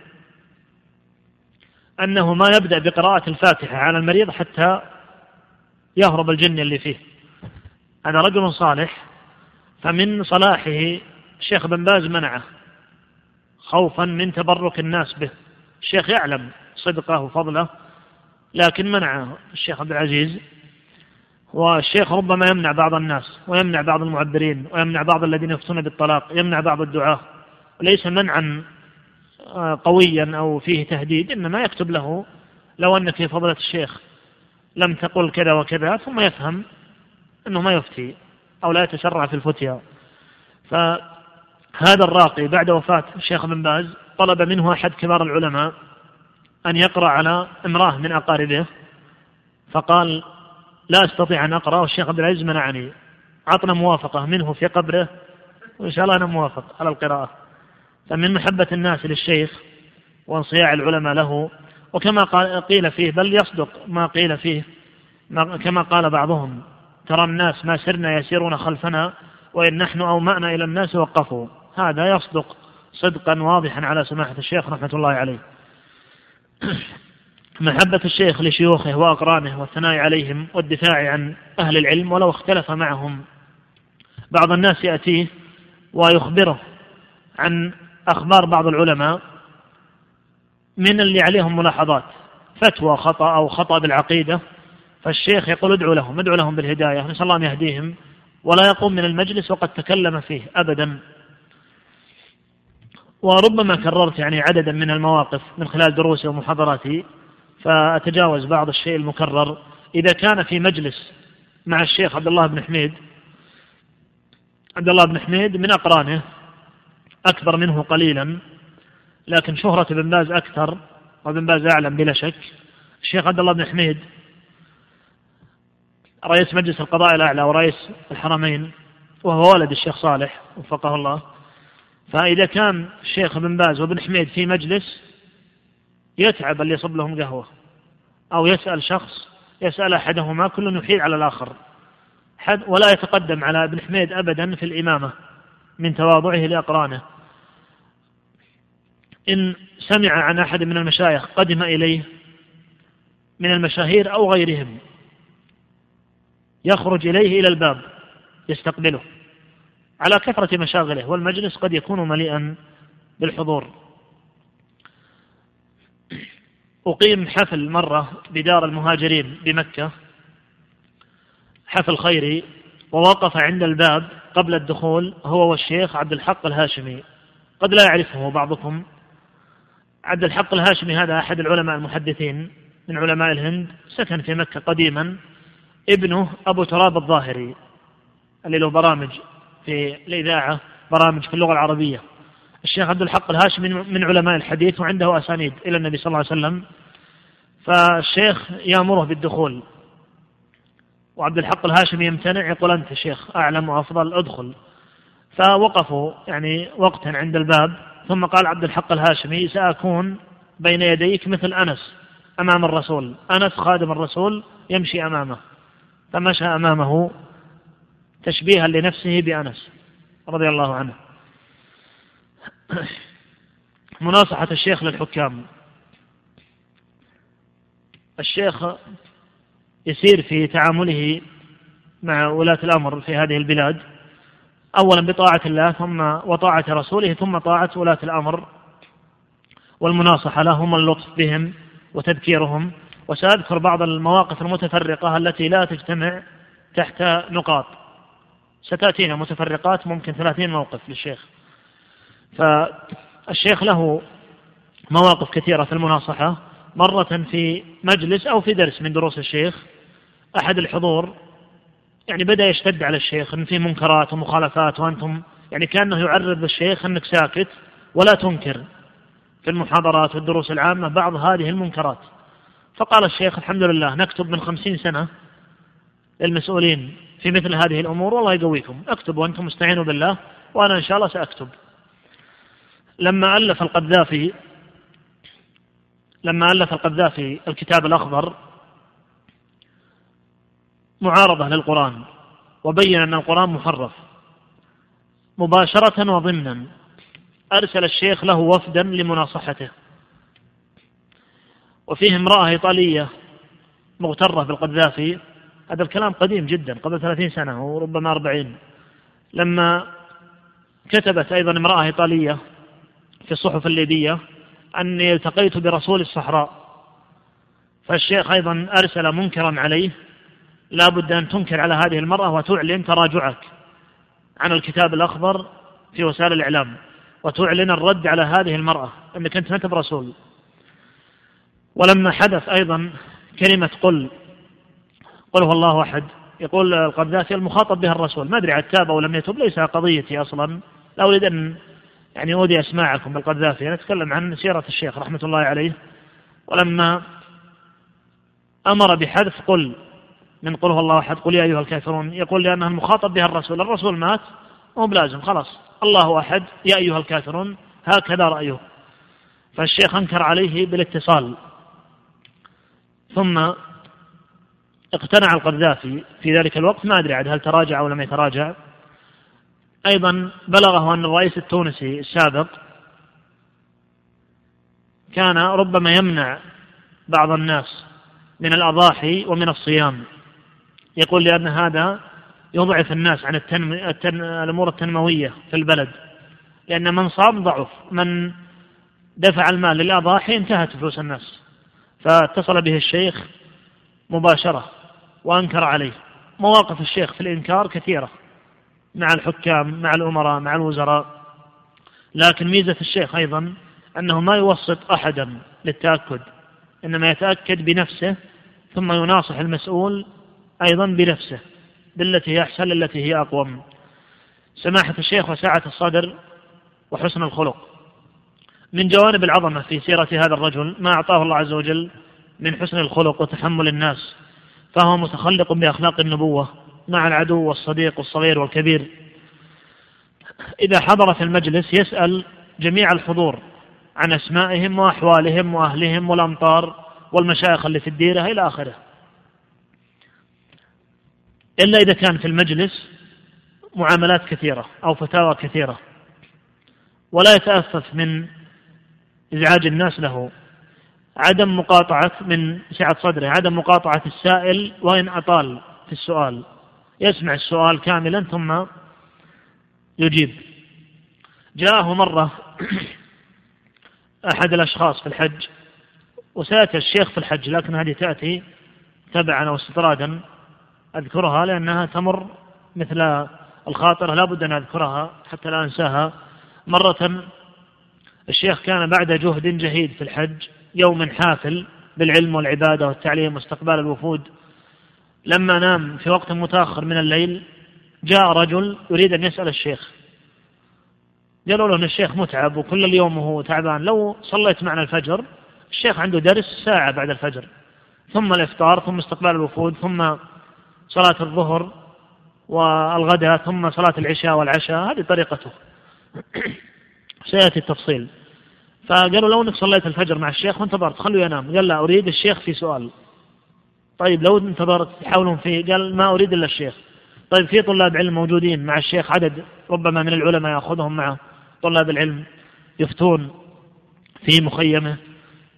[SPEAKER 1] أنه ما يبدأ بقراءة الفاتحة على المريض حتى يهرب الجن اللي فيه. هذا رجل صالح فمن صلاحه الشيخ بن باز منعه. خوفا من تبرك الناس به. الشيخ يعلم صدقه وفضله لكن منعه الشيخ عبد العزيز. والشيخ ربما يمنع بعض الناس ويمنع بعض المعبرين ويمنع بعض الذين يفتون بالطلاق يمنع بعض الدعاة ليس منعا قويا أو فيه تهديد إنما يكتب له لو أنك في فضلة الشيخ لم تقل كذا وكذا ثم يفهم أنه ما يفتي أو لا يتسرع في الفتيا. فهذا الراقي بعد وفاة الشيخ بن باز طلب منه أحد كبار العلماء أن يقرأ على امرأة من أقاربه فقال لا أستطيع أن أقرأ والشيخ عبد العزيز منعني. عطنا موافقة منه في قبره وإن شاء الله أنا موافق على القراءة. فمن محبة الناس للشيخ وانصياع العلماء له وكما قيل فيه بل يصدق ما قيل فيه كما قال بعضهم ترى الناس ما سرنا يسيرون خلفنا وإن نحن أومأنا إلى الناس وقفوا. هذا يصدق صدقا واضحا على سماحة الشيخ رحمة الله عليه. محبة الشيخ لشيوخه وأقرانه والثناء عليهم والدفاع عن أهل العلم ولو اختلف معهم. بعض الناس يأتيه ويخبره عن أخبار بعض العلماء من اللي عليهم ملاحظات فتوى خطأ أو خطأ بالعقيدة فالشيخ يقول ادعوا لهم ادعوا لهم بالهداية نسأل الله أن يهديهم ولا يقوم من المجلس وقد تكلم فيه أبدا. وربما كررت يعني عددا من المواقف من خلال دروسي ومحاضراتي فأتجاوز بعض الشيء المكرر. إذا كان في مجلس مع الشيخ عبد الله بن حميد عبد الله بن حميد من أقرانه أكبر منه قليلا لكن شهرة ابن باز أكثر وابن باز أعلم بلا شك. الشيخ عبد الله بن حميد رئيس مجلس القضاء الأعلى ورئيس الحرمين وهو ولد الشيخ صالح وفقه الله. فإذا كان الشيخ ابن باز وابن حميد في مجلس يتعب اللي يصب لهم قهوة أو يسأل شخص يسأل أحدهما كل يحيل على الآخر. حد ولا يتقدم على ابن حميد أبدا في الإمامة من تواضعه لأقرانه. إن سمع عن أحد من المشايخ قدم إليه من المشاهير أو غيرهم يخرج إليه إلى الباب يستقبله على كثرة مشاغله والمجلس قد يكون مليئا بالحضور. أقيم حفل مرة بدار المهاجرين بمكة. حفل خيري ووقف عند الباب قبل الدخول هو والشيخ عبد الحق الهاشمي. قد لا يعرفه بعضكم. عبد الحق الهاشمي هذا أحد العلماء المحدثين من علماء الهند سكن في مكة قديما. ابنه أبو تراب الظاهري اللي له برامج في الإذاعة برامج في اللغة العربية. الشيخ عبد الحق الهاشمي من علماء الحديث وعنده أسانيد إلى النبي صلى الله عليه وسلم. فالشيخ يأمره بالدخول. وعبد الحق الهاشمي يمتنع يقول أنت شيخ أعلم وأفضل ادخل. فوقفوا يعني وقتا عند الباب. ثم قال عبد الحق الهاشمي سأكون بين يديك مثل أنس أمام الرسول. أنس خادم الرسول يمشي أمامه فمشى أمامه تشبيها لنفسه بأنس رضي الله عنه. مناصحة الشيخ للحكام. الشيخ يسير في تعامله مع ولاة الأمر في هذه البلاد. أولا بطاعة الله ثم وطاعة رسوله ثم طاعة ولاة الأمر والمناصحة لهم واللطف بهم وتذكيرهم وسأذكر بعض المواقف المتفرقة التي لا تجتمع تحت نقاط. ستأتينا متفرقات ممكن ثلاثين موقف للشيخ. فالشيخ له مواقف كثيرة في المناصحة مرة في مجلس أو في درس من دروس الشيخ أحد الحضور يعني بدأ يشتد على الشيخ أن في منكرات ومخالفات وأنتم يعني كأنه يعرض الشيخ أنك ساكت ولا تنكر في المحاضرات والدروس العامة بعض هذه المنكرات. فقال الشيخ الحمد لله نكتب من خمسين سنة للمسؤولين في مثل هذه الأمور والله يقويكم. اكتبوا وأنتم استعينوا بالله وأنا إن شاء الله سأكتب. لما ألف القذافي لما ألف القذافي الكتاب الأخضر معارضة للقرآن وبين أن القرآن محرف. مباشرة وضمنا أرسل الشيخ له وفدا لمناصحته. وفيه امرأة إيطالية مغترة بالقذافي. هذا الكلام قديم جدا قبل ثلاثين سنة وربما أربعين. لما كتبت أيضا امرأة إيطالية في الصحف الليبية أني التقيت برسول الصحراء. فالشيخ أيضا أرسل منكرا عليه لا بد أن تنكر على هذه المرأة وتعلن تراجعك عن الكتاب الأخضر في وسائل الإعلام وتعلن الرد على هذه المرأة أنك أنت ما برسول ولما حدث أيضا كلمة قل قل هو الله أحد. يقول القذافي المخاطب بها الرسول ما أدري عاد تاب أو لم يتب ليس قضيتي أصلا. لا أريد أن يعني أودي أسماعكم. بالقذافي أنا أتكلم عن سيرة الشيخ رحمة الله عليه. ولما أمر بحذف قل من قل هو الله أحد قل يا أيها الكافرون. يقول لأنها المخاطب بها الرسول الرسول مات مو بلازم خلاص. الله أحد يا أيها الكافرون هكذا رأيه. فالشيخ أنكر عليه بالاتصال. ثم اقتنع القذافي في ذلك الوقت ما أدري عاد هل تراجع أو لم يتراجع. أيضا بلغه أن الرئيس التونسي السابق كان ربما يمنع بعض الناس من الأضاحي ومن الصيام. يقول لأن هذا يضعف الناس عن التنم... التن... الأمور التنموية في البلد. لأن من صام ضعف من دفع المال للأضاحي انتهت فلوس الناس. فاتصل به الشيخ مباشرة وأنكر عليه. مواقف الشيخ في الإنكار كثيرة مع الحكام مع الأمراء مع الوزراء. لكن ميزة الشيخ أيضا أنه ما يوسط أحدا للتأكد إنما يتأكد بنفسه ثم يناصح المسؤول أيضا بنفسه بالتي هي أحسن التي هي أقوم. سماحة الشيخ وسعة الصدر وحسن الخلق. من جوانب العظمة في سيرة هذا الرجل ما أعطاه الله عز وجل من حسن الخلق وتحمل الناس فهو متخلق بأخلاق النبوة مع العدو والصديق والصغير والكبير. إذا حضر في المجلس يسأل جميع الحضور عن أسمائهم وأحوالهم وأهلهم والأمطار والمشايخ اللي في الديرة إلى آخره. إلا إذا كان في المجلس معاملات كثيرة أو فتاوى كثيرة. ولا يتأفف من إزعاج الناس له. عدم مقاطعة من سعة صدره. عدم مقاطعة السائل وإن أطال في السؤال. يسمع السؤال كاملا ثم يجيب. جاءه مرة أحد الأشخاص في الحج. وسيأتي الشيخ في الحج لكن هذه تأتي تبعا أو استطرادا. أذكرها لأنها تمر مثل الخاطرة لا بد أن أذكرها حتى لا أنساها. مرة الشيخ كان بعد جهد جهيد في الحج يوم حافل بالعلم والعبادة والتعليم واستقبال الوفود. لما نام في وقت متأخر من الليل جاء رجل يريد أن يسأل الشيخ. قالوا له أن الشيخ متعب وكل اليوم وهو تعبان لو صليت معنا الفجر الشيخ عنده درس ساعة بعد الفجر. ثم الإفطار ثم استقبال الوفود ثم صلاة الظهر والغداء ثم صلاة العشاء والعشاء هذه طريقته. سيأتي التفصيل. فقالوا لو إنك صليت الفجر مع الشيخ وانتظرت خلوا ينام. قال لا أريد الشيخ في سؤال. طيب لو انتظرت يحاولون فيه قال ما أريد إلا الشيخ. طيب في طلاب علم موجودين مع الشيخ عدد ربما من العلماء يأخذهم معه. طلاب العلم يفتون في مخيمة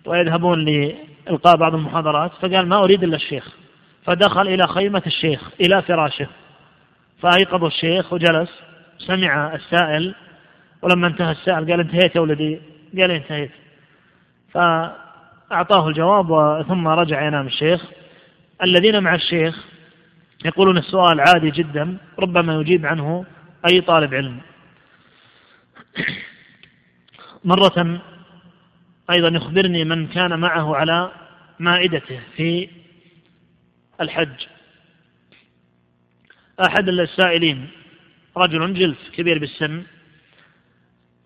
[SPEAKER 1] ويذهبون لإلقاء بعض المحاضرات. فقال ما أريد إلا الشيخ. فدخل إلى خيمة الشيخ إلى فراشه. فأيقظ الشيخ وجلس سمع السائل. ولما انتهى السائل قال انتهيت يا ولدي؟ قال انتهيت. فأعطاه الجواب ثم رجع ينام الشيخ. الذين مع الشيخ يقولون السؤال عادي جدا ربما يجيب عنه أي طالب علم. مرة أيضا يخبرني من كان معه على مائدته في الحج. أحد السائلين رجل جلف كبير بالسن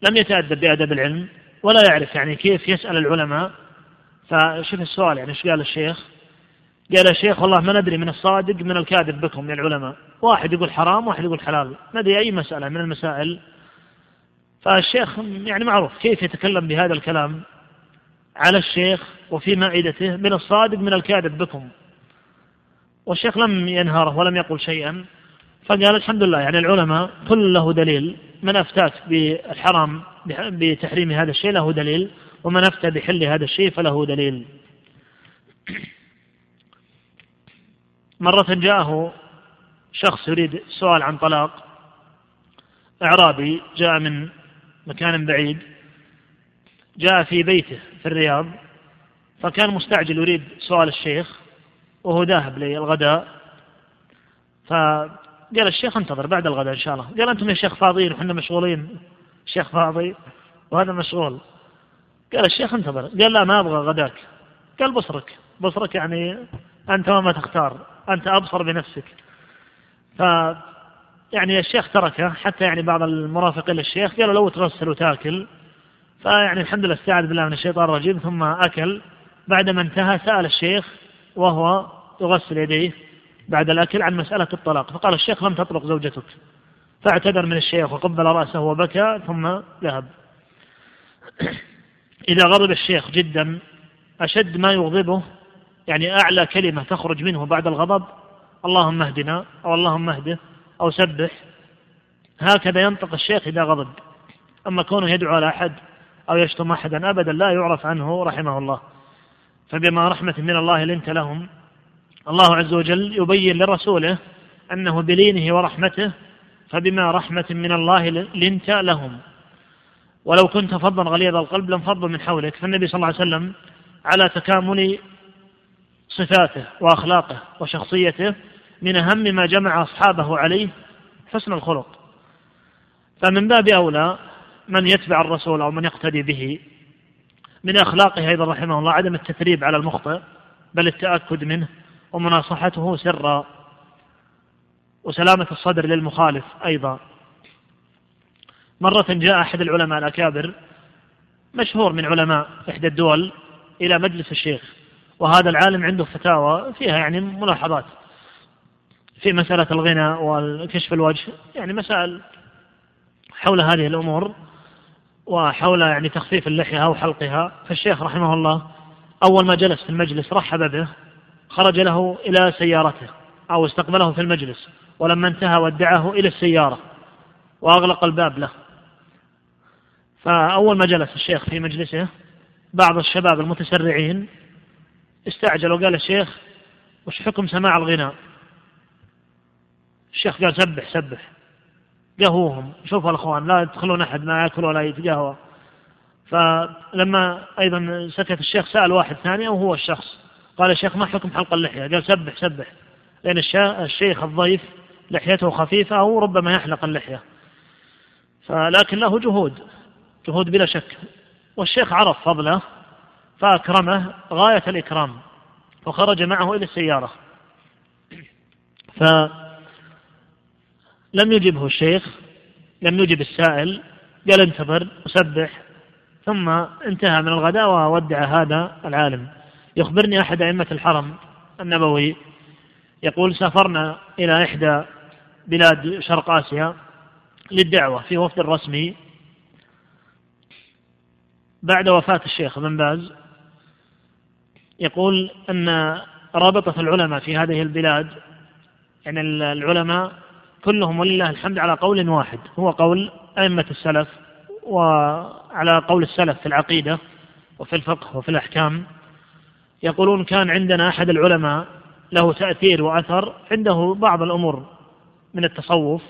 [SPEAKER 1] لم يتأدب بأدب العلم ولا يعرف يعني كيف يسأل العلماء. فشوف السؤال يعني إيش قال الشيخ؟ قال يا شيخ والله ما ندري من الصادق من الكاذب بكم يا العلماء. واحد يقول حرام واحد يقول حلال ما ندري أي مسألة من المسائل. فالشيخ يعني معروف كيف يتكلم بهذا الكلام على الشيخ وفي مائدته من الصادق من الكاذب بكم. والشيخ لم ينهره ولم يقل شيئا فقال الحمد لله. يعني العلماء كل له دليل. من أفتاك بالحرام بتحريم هذا الشيء له دليل ومن أفتى بحل هذا الشيء فله دليل. مرة جاءه شخص يريد سؤال عن طلاق أعرابي جاء من مكان بعيد جاء في بيته في الرياض فكان مستعجل يريد سؤال الشيخ. وهو ذاهب للغداء. فقال الشيخ انتظر بعد الغداء إن شاء الله. قال أنتم يا شيخ فاضيين وحنا مشغولين. الشيخ فاضي وهذا مشغول. قال الشيخ انتظر. قال لا ما أبغى غداك. قال بصرك. بصرك يعني أنت وما تختار. أنت أبصر بنفسك. ف يعني الشيخ تركه. حتى يعني بعض المرافقين للشيخ قالوا لو تغسل وتاكل. فيعني الحمد لله استعاذ بالله من الشيطان الرجيم ثم أكل. بعدما انتهى سأل الشيخ وهو يغسل يديه بعد الأكل عن مسألة الطلاق. فقال الشيخ لم تطلق زوجتك. فاعتذر من الشيخ وقبل رأسه وبكى ثم ذهب. إذا غضب الشيخ جدا أشد ما يغضبه يعني أعلى كلمة تخرج منه بعد الغضب اللهم اهدنا أو اللهم اهده أو سبح. هكذا ينطق الشيخ إذا غضب. أما كونه يدعو على أحد أو يشتم أحدا أبدا لا يعرف عنه رحمه الله. فبما رحمة من الله لنت لهم الله عز وجل يبين لرسوله أنه بلينه ورحمته فبما رحمة من الله لنت لهم. ولو كنت فظا غليظ القلب لانفضوا من حولك فالنبي صلى الله عليه وسلم على تكامل صفاته وأخلاقه وشخصيته من أهم ما جمع أصحابه عليه حسن الخلق. فمن باب أولى من يتبع الرسول أو من يقتدي به من أخلاقه أيضا رحمه الله عدم التثريب على المخطئ بل التأكد منه ومناصحته سرا وسلامة الصدر للمخالف أيضا. مرة جاء أحد العلماء الأكابر مشهور من علماء إحدى الدول إلى مجلس الشيخ وهذا العالم عنده فتاوى فيها يعني ملاحظات. في مسألة الغنى والكشف الوجه يعني مسائل حول هذه الأمور. وحول يعني تخفيف اللحية أو حلقها فالشيخ رحمه الله أول ما جلس في المجلس رحب به خرج له إلى سيارته أو استقبله في المجلس ولما انتهى ودعه إلى السيارة وأغلق الباب له. فأول ما جلس الشيخ في مجلسه بعض الشباب المتسرعين استعجل وقال الشيخ وش حكم سماع الغناء؟ الشيخ قال سبح سبح. قهوهم شوفوا الأخوان لا يدخلون أحد ما يأكل ولا يتقهوى. فلما أيضا سكت الشيخ سأل واحد ثاني أو هو الشخص. قال الشيخ ما حكم حلق اللحية؟ قال سبح سبح. لأن الشيخ الضيف لحيته خفيفة أو ربما يحلق اللحية. فلكن له جهود جهود بلا شك. والشيخ عرف فضله فأكرمه غاية الإكرام وخرج معه إلى السيارة. فلم يجبه الشيخ لم يجب السائل قال انتظر وسبح ثم انتهى من الغداء وودع هذا العالم. يخبرني أحد أئمة الحرم النبوي يقول سافرنا إلى إحدى بلاد شرق آسيا للدعوة في وفد رسمي بعد وفاة الشيخ ابن باز. يقول أن رابطة العلماء في هذه البلاد يعني العلماء كلهم ولله الحمد على قول واحد هو قول أئمة السلف وعلى قول السلف في العقيدة وفي الفقه وفي الأحكام. يقولون كان عندنا أحد العلماء له تأثير وأثر عنده بعض الأمور من التصوف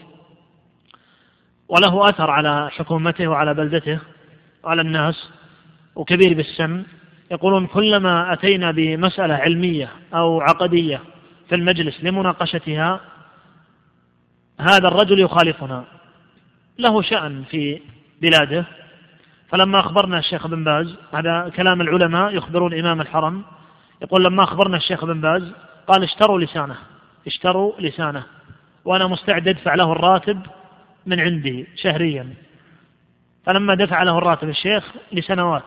[SPEAKER 1] وله أثر على حكومته وعلى بلدته وعلى الناس وكبير بالسن. يقولون كلما أتينا بمسألة علمية أو عقدية في المجلس لمناقشتها هذا الرجل يخالفنا. له شأن في بلاده. فلما أخبرنا الشيخ بن باز هذا كلام العلماء يخبرون إمام الحرم يقول لما أخبرنا الشيخ بن باز قال اشتروا لسانه اشتروا لسانه وأنا مستعد أدفع له الراتب من عندي شهريا. فلما دفع له الراتب الشيخ لسنوات.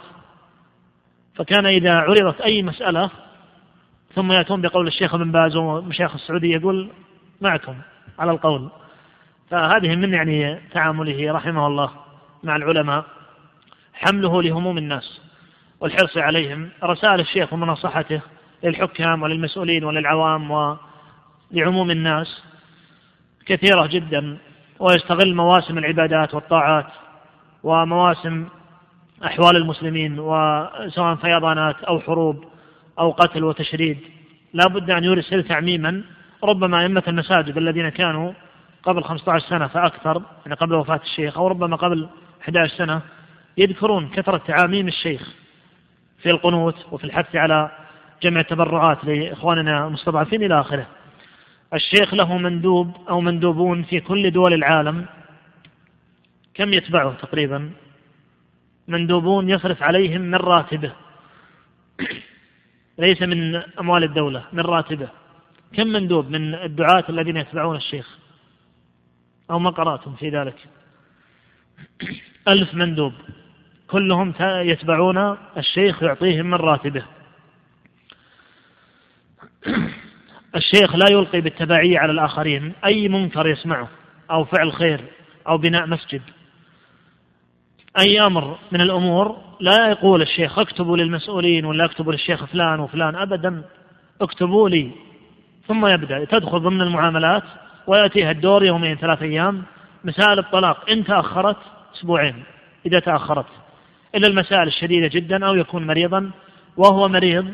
[SPEAKER 1] فكان إذا عرضت أي مسألة ثم يأتون بقول الشيخ ابن باز ومشايخ السعودية يقول معكم على القول. فهذه من يعني تعامله رحمه الله مع العلماء. حمله لهموم الناس والحرص عليهم. رسائل الشيخ ومناصحته للحكام وللمسؤولين وللعوام ولعموم الناس كثيرة جدا ويستغل مواسم العبادات والطاعات ومواسم أحوال المسلمين وسواء فيضانات أو حروب أو قتل وتشريد. لا بد أن يرسل تعميما ربما أئمة المساجد الذين كانوا قبل 15 سنة فأكثر يعني قبل وفاة الشيخ أو ربما قبل 11 سنة يذكرون كثرة تعاميم الشيخ في القنوت وفي الحث على جمع التبرعات لإخواننا المستضعفين إلى آخره. الشيخ له مندوب أو مندوبون في كل دول العالم كم يتبعه تقريبا؟ مندوبون يصرف عليهم من راتبه. ليس من أموال الدولة من راتبه. كم مندوب من الدعاة الذين يتبعون الشيخ؟ أو ما قرأتم في ذلك. ألف مندوب. كلهم يتبعون الشيخ يعطيهم من راتبه. الشيخ لا يلقي بالتبعية على الآخرين. أي منكر يسمعه أو فعل خير أو بناء مسجد. أي أمر من الأمور لا يقول الشيخ اكتبوا للمسؤولين ولا اكتبوا للشيخ فلان وفلان. أبدا اكتبوا لي. ثم يبدأ. تدخل ضمن المعاملات. ويأتيها الدور يومين ثلاث أيام مسائل الطلاق إن تأخرت أسبوعين إذا تأخرت إلا المسائل الشديدة جدا أو يكون مريضا وهو مريض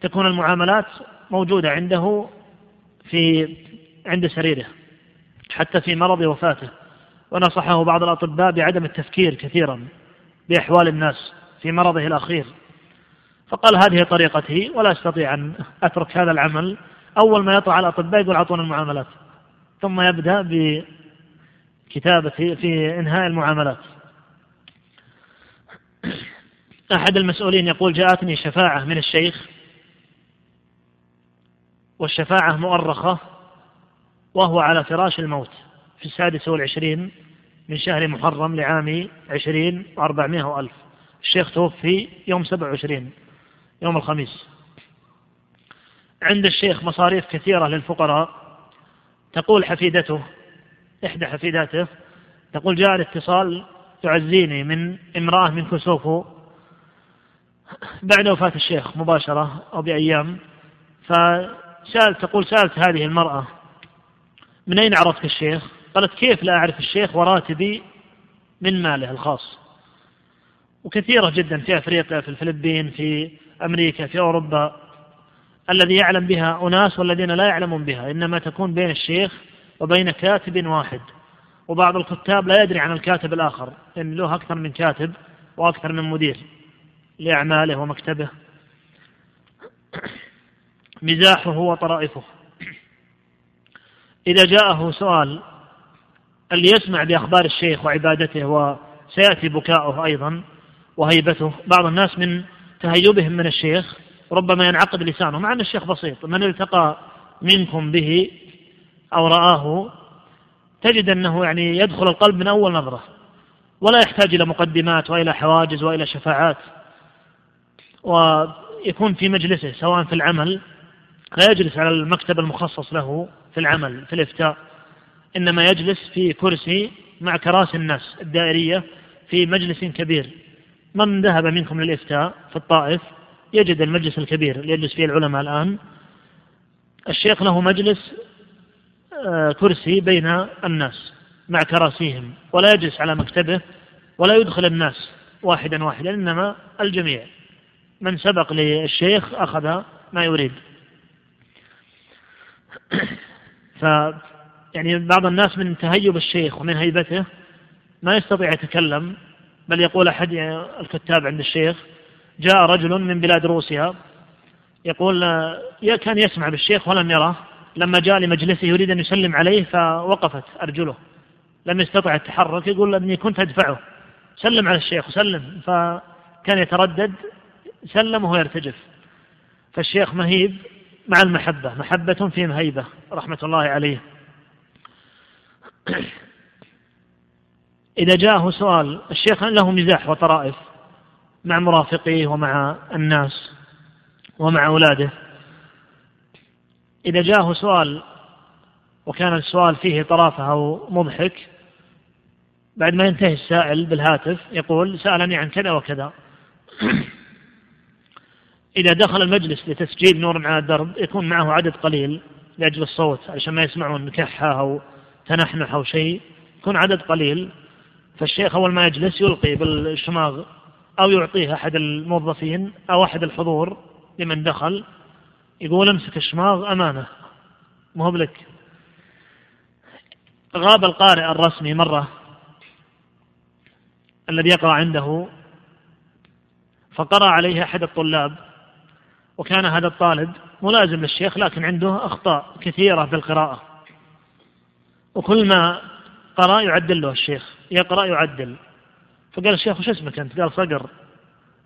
[SPEAKER 1] تكون المعاملات موجودة عنده في عند سريره حتى في مرض وفاته. ونصحه بعض الأطباء بعدم التفكير كثيرا بأحوال الناس في مرضه الأخير. فقال هذه طريقتي ولا أستطيع أن أترك هذا العمل. أول ما يطلع الأطباء يقول أعطونا المعاملات. ثم يبدأ بكتابة في إنهاء المعاملات. أحد المسؤولين يقول جاءتني شفاعة من الشيخ والشفاعة مؤرخة وهو على فراش الموت في السادس والعشرين من شهر محرم لعام عشرين وأربعمائة وألف. الشيخ توفي يوم سبع وعشرين يوم الخميس. عند الشيخ مصاريف كثيرة للفقراء تقول حفيدته إحدى حفيداته تقول جاء الاتصال تعزيني من امرأة من كسوفو بعد وفاة الشيخ مباشرة أو بأيام. فسألت تقول سألت هذه المرأة من أين عرفت الشيخ؟ قالت كيف لا أعرف الشيخ وراتبي من ماله الخاص. وكثيرة جدا في أفريقيا في الفلبين في أمريكا في أوروبا. الذي يعلم بها أناس والذين لا يعلمون بها إنما تكون بين الشيخ وبين كاتب واحد. وبعض الكتاب لا يدري عن الكاتب الآخر إن له أكثر من كاتب وأكثر من مدير لأعماله ومكتبه. مزاحه وطرائفه. إذا جاءه سؤال اللي يسمع بأخبار الشيخ وعبادته وسيأتي بكاؤه أيضا وهيبته. بعض الناس من تهيبهم من الشيخ ربما ينعقد لسانه مع أن الشيخ بسيط من التقى منكم به أو رآه تجد أنه يعني يدخل القلب من أول نظرة ولا يحتاج إلى مقدمات وإلى حواجز وإلى شفاعات ويكون في مجلسه سواء في العمل لا يجلس على المكتب المخصص له في العمل في الإفتاء إنما يجلس في كرسي مع كراسي الناس الدائرية في مجلس كبير. من ذهب منكم للإفتاء في الطائف؟ يجد المجلس الكبير اللي يجلس فيه العلماء الآن. الشيخ له مجلس آه، كرسي بين الناس مع كراسيهم ولا يجلس على مكتبه ولا يدخل الناس واحدا واحدا إنما الجميع. من سبق للشيخ أخذ ما يريد. ف يعني بعض الناس من تهيب الشيخ ومن هيبته ما يستطيع يتكلم بل يقول أحد الكتاب عند الشيخ جاء رجل من بلاد روسيا يقول كان يسمع بالشيخ ولم يره. لما جاء لمجلسه يريد أن يسلم عليه فوقفت أرجله. لم يستطع التحرك. يقول أني كنت أدفعه. سلم على الشيخ وسلم فكان يتردد سلم وهو يرتجف فالشيخ مهيب مع المحبة محبة في مهيبة رحمة الله عليه. إذا جاءه سؤال الشيخ له مزاح وطرائف. مع مرافقيه ومع الناس ومع أولاده. إذا جاءه سؤال وكان السؤال فيه طرافة أو مضحك بعد ما ينتهي السائل بالهاتف يقول سألني عن كذا وكذا. إذا دخل المجلس لتسجيل نور على الدرب يكون معه عدد قليل لأجل الصوت عشان ما يسمعون كحة أو تنحنح أو شيء يكون عدد قليل. فالشيخ أول ما يجلس يلقي بالشماغ أو يعطيه أحد الموظفين أو أحد الحضور لمن دخل يقول امسك الشماغ أمانة مو لك غاب القارئ الرسمي مرة الذي يقرأ عنده فقرأ عليه أحد الطلاب وكان هذا الطالب ملازم للشيخ لكن عنده أخطاء كثيرة في القراءة. وكل ما قرأ يعدل له الشيخ يقرأ يعدل. فقال الشيخ وش اسمك أنت؟ قال صقر.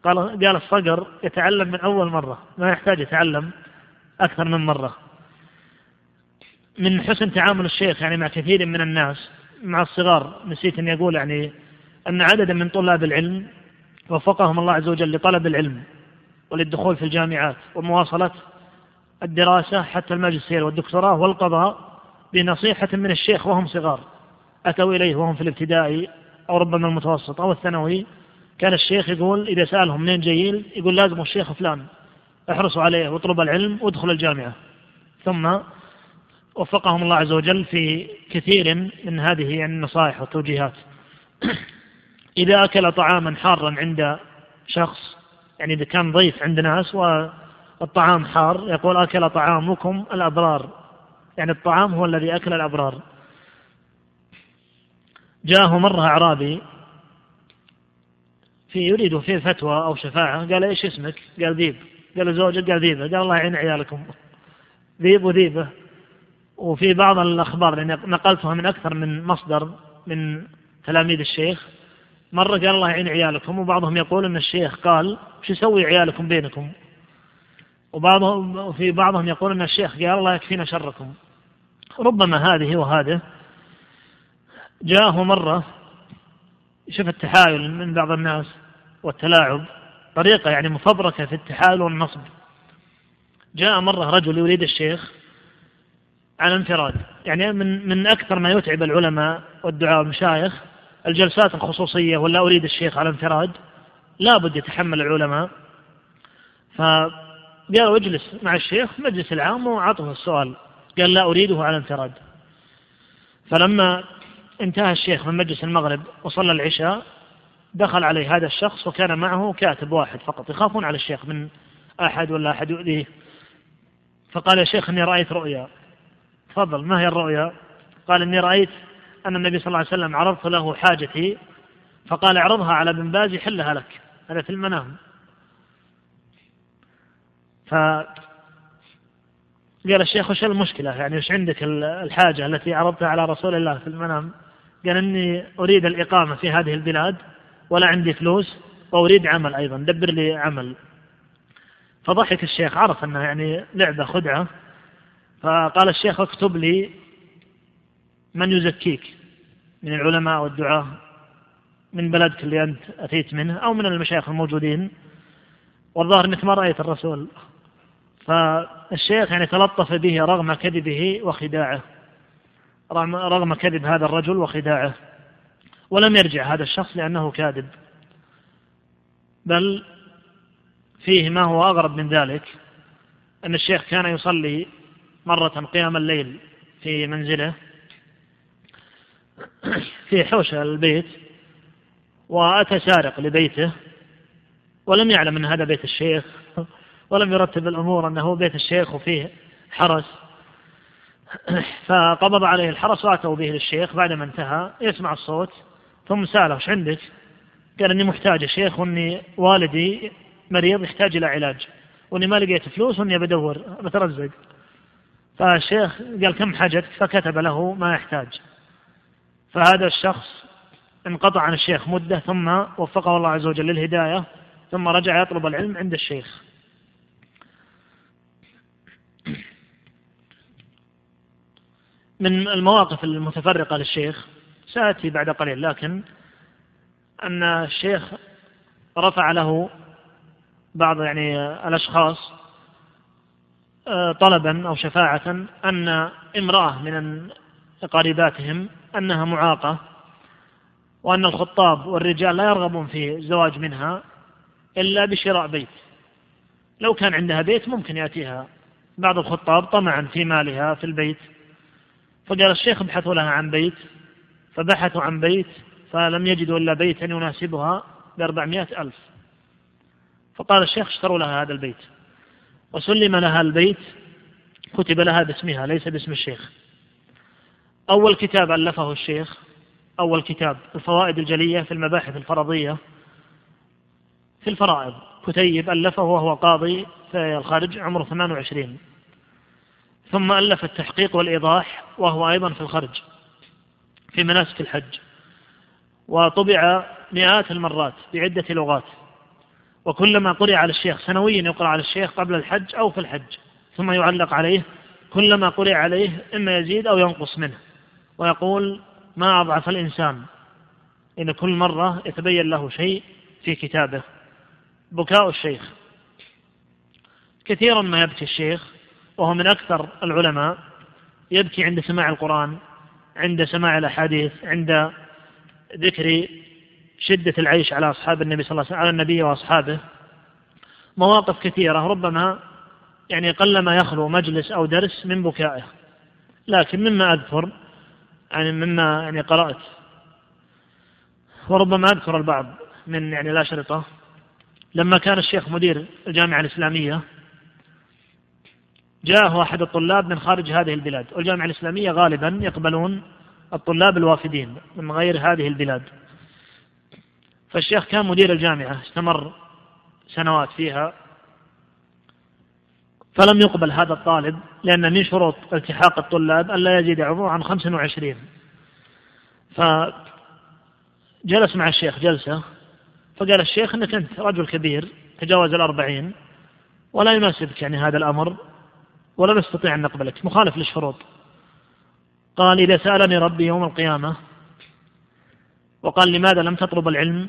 [SPEAKER 1] قال قال الصقر يتعلم من أول مرة ما يحتاج يتعلم أكثر من مرة. من حسن تعامل الشيخ يعني مع كثير من الناس مع الصغار نسيت أن يقول يعني أن عددا من طلاب العلم وفقهم الله عز وجل لطلب العلم وللدخول في الجامعات ومواصلة الدراسة حتى الماجستير والدكتوراه والقضاء بنصيحة من الشيخ وهم صغار. أتوا إليه وهم في الابتدائي أو ربما المتوسط أو الثانوي كان الشيخ يقول إذا سألهم منين جايين يقول لازم الشيخ فلان احرصوا عليه واطلب العلم وادخل الجامعة. ثم وفقهم الله عز وجل في كثير من هذه النصائح والتوجيهات. إذا أكل طعاما حارا عند شخص يعني إذا كان ضيف عند ناس والطعام حار يقول أكل طعامكم الأبرار. يعني الطعام هو الذي أكل الأبرار. جاءه مرة أعرابي في يريد فيه فتوى أو شفاعة قال إيش اسمك؟ قال ذيب. قال زوجك؟ قال ذيبة. قال الله يعين عيالكم. ذيب وذيبة. وفي بعض الأخبار لأني نقلتها من أكثر من مصدر من تلاميذ الشيخ مرة قال الله يعين عيالكم وبعضهم يقول أن الشيخ قال وش يسوي عيالكم بينكم؟ وبعضهم وفي بعضهم يقول أن الشيخ قال الله يكفينا شركم. ربما هذه وهذه جاءه مرة شوف التحايل من بعض الناس والتلاعب طريقة يعني مفبركة في التحايل والنصب. جاء مرة رجل يريد الشيخ على انفراد يعني من من أكثر ما يتعب العلماء والدعاء والمشايخ الجلسات الخصوصية ولا أريد الشيخ على انفراد لابد يتحمل العلماء. فقالوا اجلس مع الشيخ مجلس العام وعطه السؤال قال لا أريده على انفراد فلما انتهى الشيخ من مجلس المغرب وصلى العشاء دخل عليه هذا الشخص وكان معه كاتب واحد فقط يخافون على الشيخ من أحد ولا أحد يؤذيه. فقال يا شيخ إني رأيت رؤيا. تفضل ما هي الرؤيا؟ قال إني رأيت أن النبي صلى الله عليه وسلم عرضت له حاجتي. فقال اعرضها على ابن باز يحلها لك. هذا في المنام. ف قال الشيخ وش المشكلة؟ يعني وش عندك الحاجة التي عرضتها على رسول الله في المنام؟ قال إني أريد الإقامة في هذه البلاد ولا عندي فلوس وأريد عمل أيضا. دبر لي عمل. فضحك الشيخ عرف أنه يعني لعبة خدعة. فقال الشيخ اكتب لي من يزكيك من العلماء والدعاة من بلدك اللي أنت أتيت منه أو من المشايخ الموجودين. والظاهر أنك ما رأيت الرسول. فالشيخ يعني تلطف به رغم كذبه وخداعه. رغم كذب هذا الرجل وخداعه ولم يرجع هذا الشخص لأنه كاذب. بل فيه ما هو أغرب من ذلك أن الشيخ كان يصلي مرة قيام الليل في منزله في حوش البيت وأتى سارق لبيته ولم يعلم أن هذا بيت الشيخ ولم يرتب الأمور أنه بيت الشيخ وفيه حرس. فقبض عليه الحرس وأتوا به للشيخ. بعدما انتهى يسمع الصوت. ثم سأله إيش عندك؟ قال إني محتاج يا شيخ وإني والدي مريض يحتاج إلى علاج وإني ما لقيت فلوس وإني بدور بترزق فالشيخ قال كم حاجتك؟ فكتب له ما يحتاج. فهذا الشخص انقطع عن الشيخ مدة ثم وفقه الله عز وجل للهداية ثم رجع يطلب العلم عند الشيخ. من المواقف المتفرقة للشيخ سآتي بعد قليل لكن أن الشيخ رفع له بعض يعني الأشخاص آه، طلبا أو شفاعة أن امرأة من قريباتهم أنها معاقة وأن الخطاب والرجال لا يرغبون في الزواج منها إلا بشراء بيت. لو كان عندها بيت ممكن يأتيها بعض الخطاب طمعا في مالها في البيت. فقال الشيخ ابحثوا لها عن بيت فبحثوا عن بيت فلم يجدوا إلا بيتا يناسبها بأربعمائة ألف. فقال الشيخ اشتروا لها هذا البيت. وسلم لها البيت كتب لها باسمها ليس باسم الشيخ. أول كتاب ألفه الشيخ أول كتاب الفوائد الجلية في المباحث الفرضية في الفرائض. كتيب ألفه وهو قاضي في الخارج عمره 28 ثم ألف التحقيق والإيضاح وهو أيضا في الخرج في مناسك الحج. وطبع مئات المرات بعدة لغات. وكلما قرئ على الشيخ سنويا يقرأ على الشيخ قبل الحج أو في الحج. ثم يعلق عليه كلما قرئ عليه إما يزيد أو ينقص منه. ويقول ما أضعف الإنسان إن كل مرة يتبين له شيء في كتابه؟ بكاء الشيخ. كثيرا ما يبكي الشيخ وهو من أكثر العلماء يبكي عند سماع القرآن عند سماع الأحاديث عند ذكر شدة العيش على أصحاب النبي صلى الله عليه وسلم على النبي وأصحابه. مواقف كثيرة ربما يعني قلما يخلو مجلس أو درس من بكائه لكن مما أذكر يعني مما يعني قرأت وربما أذكر البعض من يعني الأشرطة لما كان الشيخ مدير الجامعة الإسلامية جاءه أحد الطلاب من خارج هذه البلاد والجامعة الإسلامية غالبا يقبلون الطلاب الوافدين من غير هذه البلاد. فالشيخ كان مدير الجامعة استمر سنوات فيها فلم يقبل هذا الطالب لأن من شروط التحاق الطلاب أن لا يزيد عضو عن 25 فجلس مع الشيخ جلسة فقال الشيخ أنك أنت رجل كبير تجاوز الأربعين ولا يناسبك يعني هذا الأمر. ولا نستطيع أن نقبلك مخالف للشروط. قال إذا سألني ربي يوم القيامة وقال لماذا لم تطلب العلم؟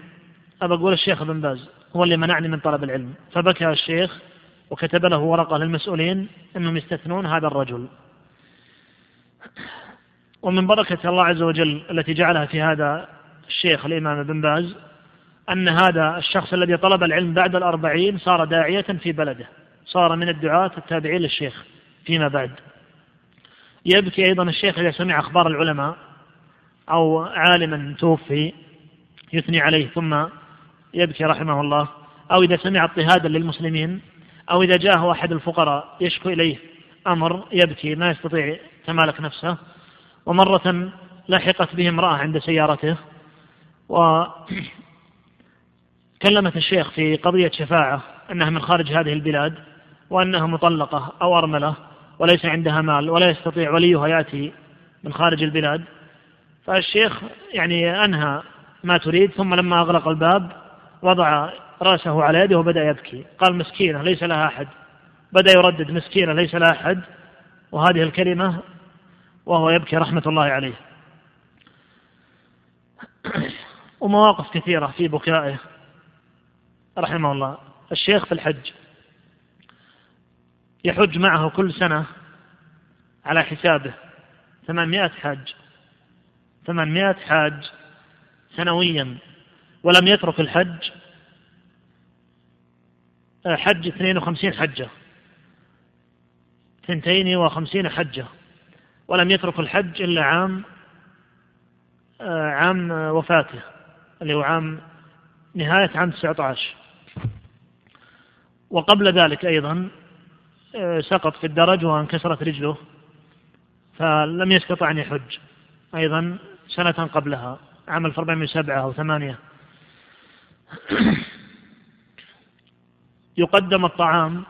[SPEAKER 1] أبى أقول الشيخ ابن باز هو اللي منعني من طلب العلم. فبكى الشيخ وكتب له ورقة للمسؤولين أنهم يستثنون هذا الرجل. ومن بركة الله عز وجل التي جعلها في هذا الشيخ الإمام ابن باز أن هذا الشخص الذي طلب العلم بعد الأربعين صار داعية في بلده صار من الدعاة التابعين للشيخ. فيما بعد. يبكي أيضا الشيخ إذا سمع أخبار العلماء أو عالما توفي يثني عليه ثم يبكي رحمه الله. أو إذا سمع اضطهادا للمسلمين أو إذا جاءه أحد الفقراء يشكو إليه أمر يبكي ما يستطيع تمالك نفسه. ومرة لحقت به امرأة عند سيارته وكلمت الشيخ في قضية شفاعة أنها من خارج هذه البلاد وأنها مطلقة أو أرملة. وليس عندها مال ولا يستطيع وليها يأتي من خارج البلاد. فالشيخ يعني أنهى ما تريد ثم لما أغلق الباب وضع رأسه على يده وبدأ يبكي. قال مسكينة ليس لها أحد. بدأ يردد مسكينة ليس لها أحد. وهذه الكلمة وهو يبكي رحمة الله عليه. ومواقف كثيرة في بكائه رحمه الله. الشيخ في الحج يحج معه كل سنة على حسابه. ثمانمائة حاج. ثمانمائة حاج سنويا. ولم يترك الحج. حج 52 حجة. ثنتين وخمسين حجة. ولم يترك الحج إلا عام عام وفاته اللي هو عام نهاية عام 19 وقبل ذلك أيضا سقط في الدرج وانكسرت رجله فلم يستطع أن يحج. أيضا سنة قبلها عام 1407 أو ثمانية. يقدم الطعام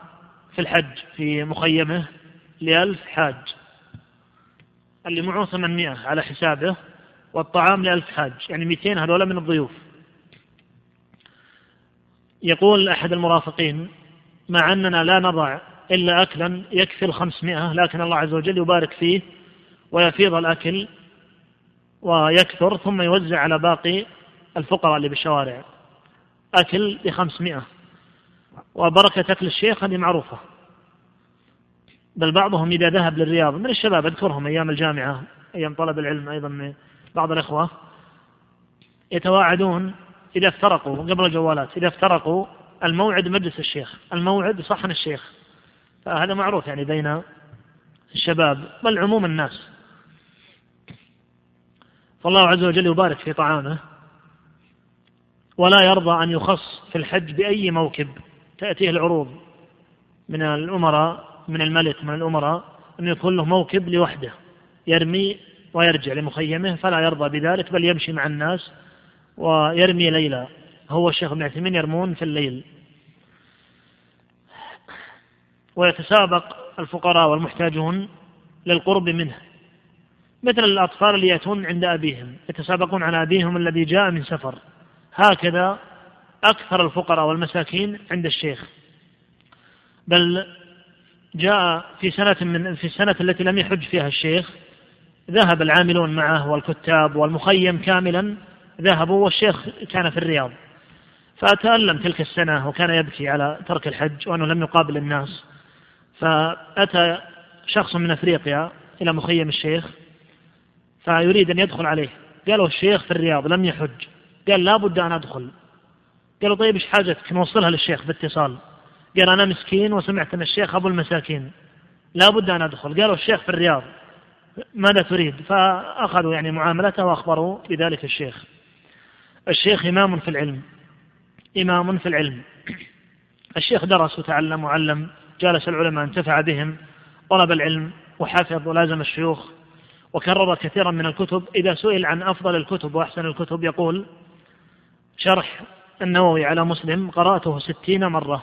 [SPEAKER 1] في الحج في مخيمه لألف حاج. اللي معه 800 على حسابه والطعام لألف حاج. يعني 200 هذولا من الضيوف. يقول أحد المرافقين مع أننا لا نضع إلا أكلا يكفي الخمسمائة لكن الله عز وجل يبارك فيه ويفيض الأكل ويكثر ثم يوزع على باقي الفقراء اللي بالشوارع. أكل بخمسمائة. وبركة أكل الشيخ هذه معروفة. بل بعضهم إذا ذهب للرياض من الشباب أذكرهم أيام الجامعة أيام طلب العلم أيضا من بعض الإخوة يتواعدون إذا افترقوا قبل الجوالات إذا افترقوا الموعد مجلس الشيخ الموعد صحن الشيخ. فهذا معروف يعني بين الشباب بل عموم الناس. فالله عز وجل يبارك في طعامه. ولا يرضى أن يخص في الحج بأي موكب. تأتيه العروض من الأمراء من الملك من الأمراء أن يكون له موكب لوحده. يرمي ويرجع لمخيمه فلا يرضى بذلك بل يمشي مع الناس ويرمي ليلا. هو الشيخ ابن عثيمين يرمون في الليل. ويتسابق الفقراء والمحتاجون للقرب منه. مثل الأطفال اللي يأتون عند أبيهم يتسابقون على أبيهم الذي جاء من سفر. هكذا أكثر الفقراء والمساكين عند الشيخ. بل جاء في سنة من في السنة التي لم يحج فيها الشيخ ذهب العاملون معه والكتاب والمخيم كاملا ذهبوا والشيخ كان في الرياض. فتألم تلك السنة وكان يبكي على ترك الحج وأنه لم يقابل الناس. فأتى شخص من أفريقيا إلى مخيم الشيخ فيريد أن يدخل عليه. قالوا الشيخ في الرياض لم يحج. قال لا بد أن أدخل. قالوا طيب إيش حاجتك؟ نوصلها للشيخ باتصال. قال أنا مسكين وسمعت أن الشيخ أبو المساكين. لا بد أن أدخل. قالوا الشيخ في الرياض ماذا تريد؟ فأخذوا يعني معاملته وأخبروا بذلك الشيخ. الشيخ إمام في العلم. إمام في العلم. الشيخ درس وتعلم وعلم. جالس العلماء انتفع بهم طلب العلم وحفظ ولازم الشيوخ وكرر كثيرا من الكتب. إذا سئل عن أفضل الكتب وأحسن الكتب يقول شرح النووي على مسلم قرأته ستين مرة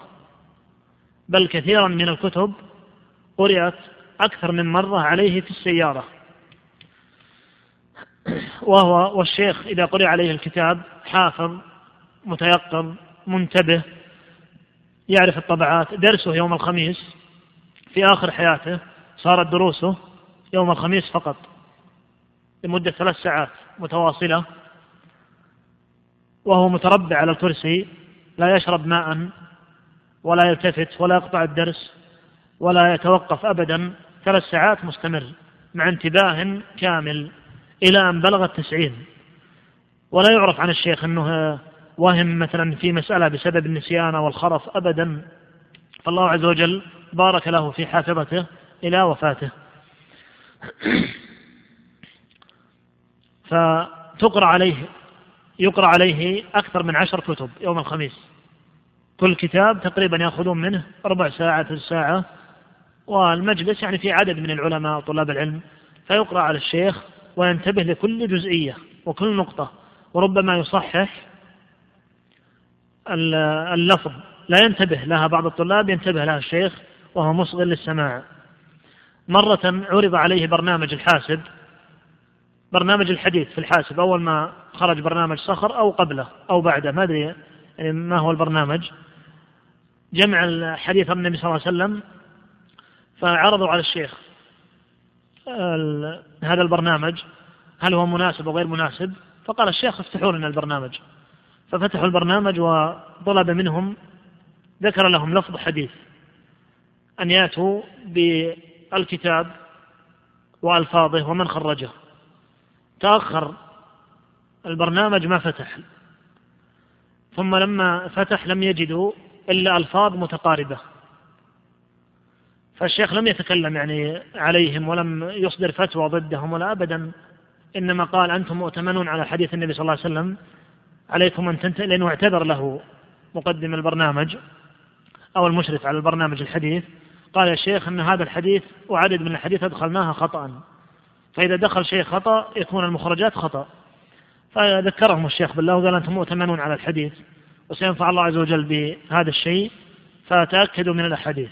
[SPEAKER 1] بل كثيرا من الكتب قرأت أكثر من مرة عليه في السيارة. وهو والشيخ إذا قرأ عليه الكتاب حافظ متيقظ منتبه يعرف الطبعات درسه يوم الخميس في آخر حياته صارت دروسه يوم الخميس فقط لمدة ثلاث ساعات متواصلة وهو متربع على الكرسي لا يشرب ماء ولا يلتفت ولا يقطع الدرس ولا يتوقف أبدا ثلاث ساعات مستمر مع انتباه كامل إلى أن بلغ التسعين. ولا يعرف عن الشيخ أنه وهم مثلا في مسألة بسبب النسيان والخرف أبدا فالله عز وجل بارك له في حافظته إلى وفاته. فتقرأ عليه يقرأ عليه أكثر من عشر كتب يوم الخميس. كل كتاب تقريبا يأخذون منه ربع ساعة ثلث ساعة والمجلس يعني في عدد من العلماء وطلاب العلم. فيقرأ على الشيخ وينتبه لكل جزئية وكل نقطة وربما يصحح اللفظ. لا ينتبه لها بعض الطلاب ينتبه لها الشيخ وهو مصغر للسماع. مرة عرض عليه برنامج الحاسب برنامج الحديث في الحاسب أول ما خرج برنامج صخر أو قبله أو بعده ما أدري يعني ما هو البرنامج. جمع الحديث عن النبي صلى الله عليه وسلم فعرضوا على الشيخ هذا البرنامج هل هو مناسب أو غير مناسب؟ فقال الشيخ افتحوا لنا البرنامج. ففتحوا البرنامج وطلب منهم ذكر لهم لفظ حديث أن يأتوا بالكتاب وألفاظه ومن خرجه. تأخر البرنامج ما فتح. ثم لما فتح لم يجدوا إلا ألفاظ متقاربة. فالشيخ لم يتكلم يعني عليهم ولم يصدر فتوى ضدهم ولا أبدا إنما قال أنتم مؤتمنون على حديث النبي صلى الله عليه وسلم عليكم أن تنتهي لأنه اعتذر له مقدم البرنامج أو المشرف على البرنامج الحديث قال يا شيخ أن هذا الحديث وعدد من الحديث أدخلناها خطأ. فإذا دخل شيء خطأ يكون المخرجات خطأ. فذكرهم الشيخ بالله وقال أنتم مؤتمنون على الحديث وسينفع الله عز وجل بهذا الشيء فتأكدوا من الأحاديث.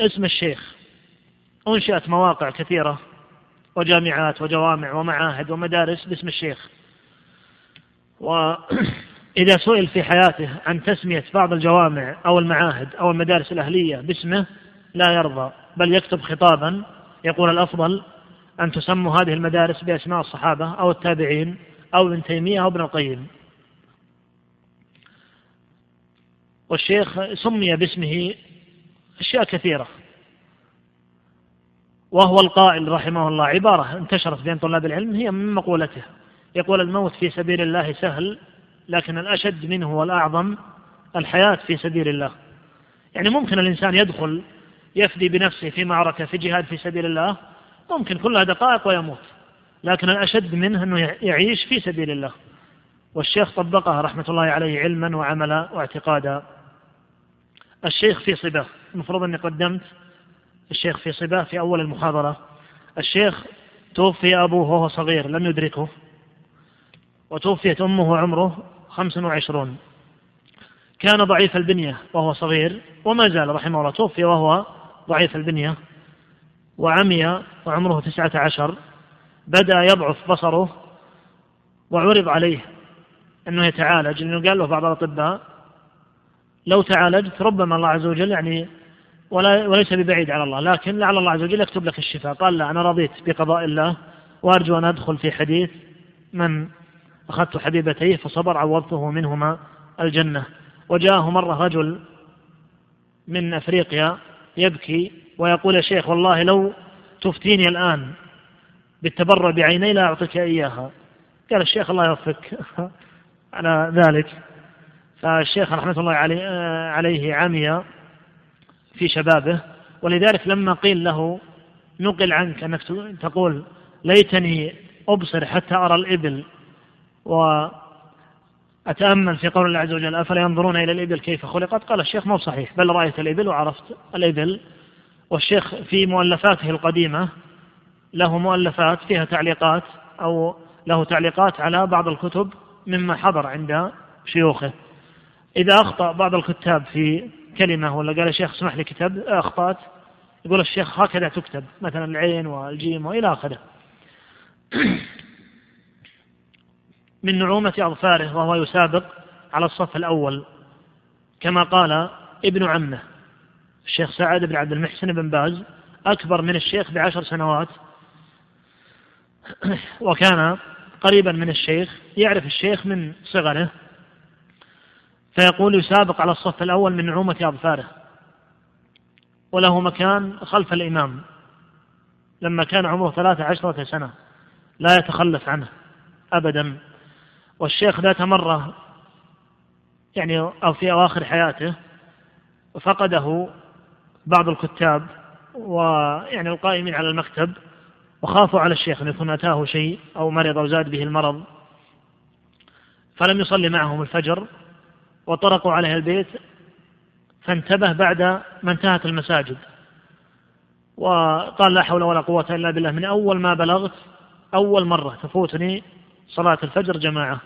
[SPEAKER 1] اسم الشيخ أنشأت مواقع كثيرة. وجامعات وجوامع ومعاهد ومدارس باسم الشيخ. وإذا سئل في حياته عن تسمية بعض الجوامع أو المعاهد أو المدارس الأهلية باسمه لا يرضى بل يكتب خطابا يقول الأفضل أن تسموا هذه المدارس بأسماء الصحابة أو التابعين أو ابن تيمية أو ابن القيم. والشيخ سمي باسمه أشياء كثيرة. وهو القائل رحمه الله عبارة انتشرت بين طلاب العلم هي من مقولته يقول الموت في سبيل الله سهل لكن الأشد منه والأعظم الحياة في سبيل الله. يعني ممكن الإنسان يدخل يفدي بنفسه في معركة في جهاد في سبيل الله ممكن كلها دقائق ويموت. لكن الأشد منه أنه يعيش في سبيل الله. والشيخ طبقها رحمة الله عليه علما وعملا واعتقادا. الشيخ في صباه المفروض أني قدمت الشيخ في صباه في أول المحاضرة. الشيخ توفي أبوه وهو صغير لم يدركه. وتوفيت أمه عمره خمس وعشرون. كان ضعيف البنية وهو صغير وما زال رحمه الله توفي وهو ضعيف البنية. وعمي وعمره تسعة عشر. بدأ يضعف بصره وعرض عليه أنه يتعالج لأنه قال له بعض الأطباء لو تعالجت ربما الله عز وجل يعني ولا وليس ببعيد على الله لكن لعل الله عز وجل يكتب لك الشفاء. قال لا أنا رضيت بقضاء الله وأرجو أن أدخل في حديث من أخذت حبيبتيه فصبر عوضته منهما الجنة. وجاءه مرة رجل من أفريقيا يبكي ويقول يا شيخ والله لو تفتيني الآن بالتبرع بعيني لا أعطيك إياها. قال الشيخ الله يوفقك على ذلك. فالشيخ رحمة الله عليه عمي في شبابه ولذلك لما قيل له نقل عنك أنك تقول ليتني أبصر حتى أرى الإبل و أتأمل في قول الله عز وجل أفلا ينظرون إلى الإبل كيف خلقت؟ قال الشيخ مو صحيح بل رأيت الإبل وعرفت الإبل. والشيخ في مؤلفاته القديمة له مؤلفات فيها تعليقات أو له تعليقات على بعض الكتب مما حضر عند شيوخه. إذا أخطأ بعض الكتاب في كلمة ولا قال الشيخ اسمح لي كتاب أخطأت. يقول الشيخ هكذا تكتب مثلا العين والجيم وإلى آخره. من نعومة أظفاره وهو يسابق على الصف الأول كما قال ابن عمه الشيخ سعد بن عبد المحسن بن باز أكبر من الشيخ بعشر سنوات. وكان قريبا من الشيخ يعرف الشيخ من صغره. فيقول يسابق على الصف الأول من نعومة أظفاره وله مكان خلف الإمام. لما كان عمره ثلاثة عشرة سنة لا يتخلف عنه أبدا. والشيخ ذات مرة يعني أو في أواخر حياته فقده بعض الكتاب ويعني القائمين على المكتب وخافوا على الشيخ أن يكون أتاه شيء أو مرض أو زاد به المرض. فلم يصلي معهم الفجر. وطرقوا عليه البيت فانتبه بعد ما انتهت المساجد. وقال لا حول ولا قوة إلا بالله من أول ما بلغت أول مرة تفوتني صلاة الفجر جماعة.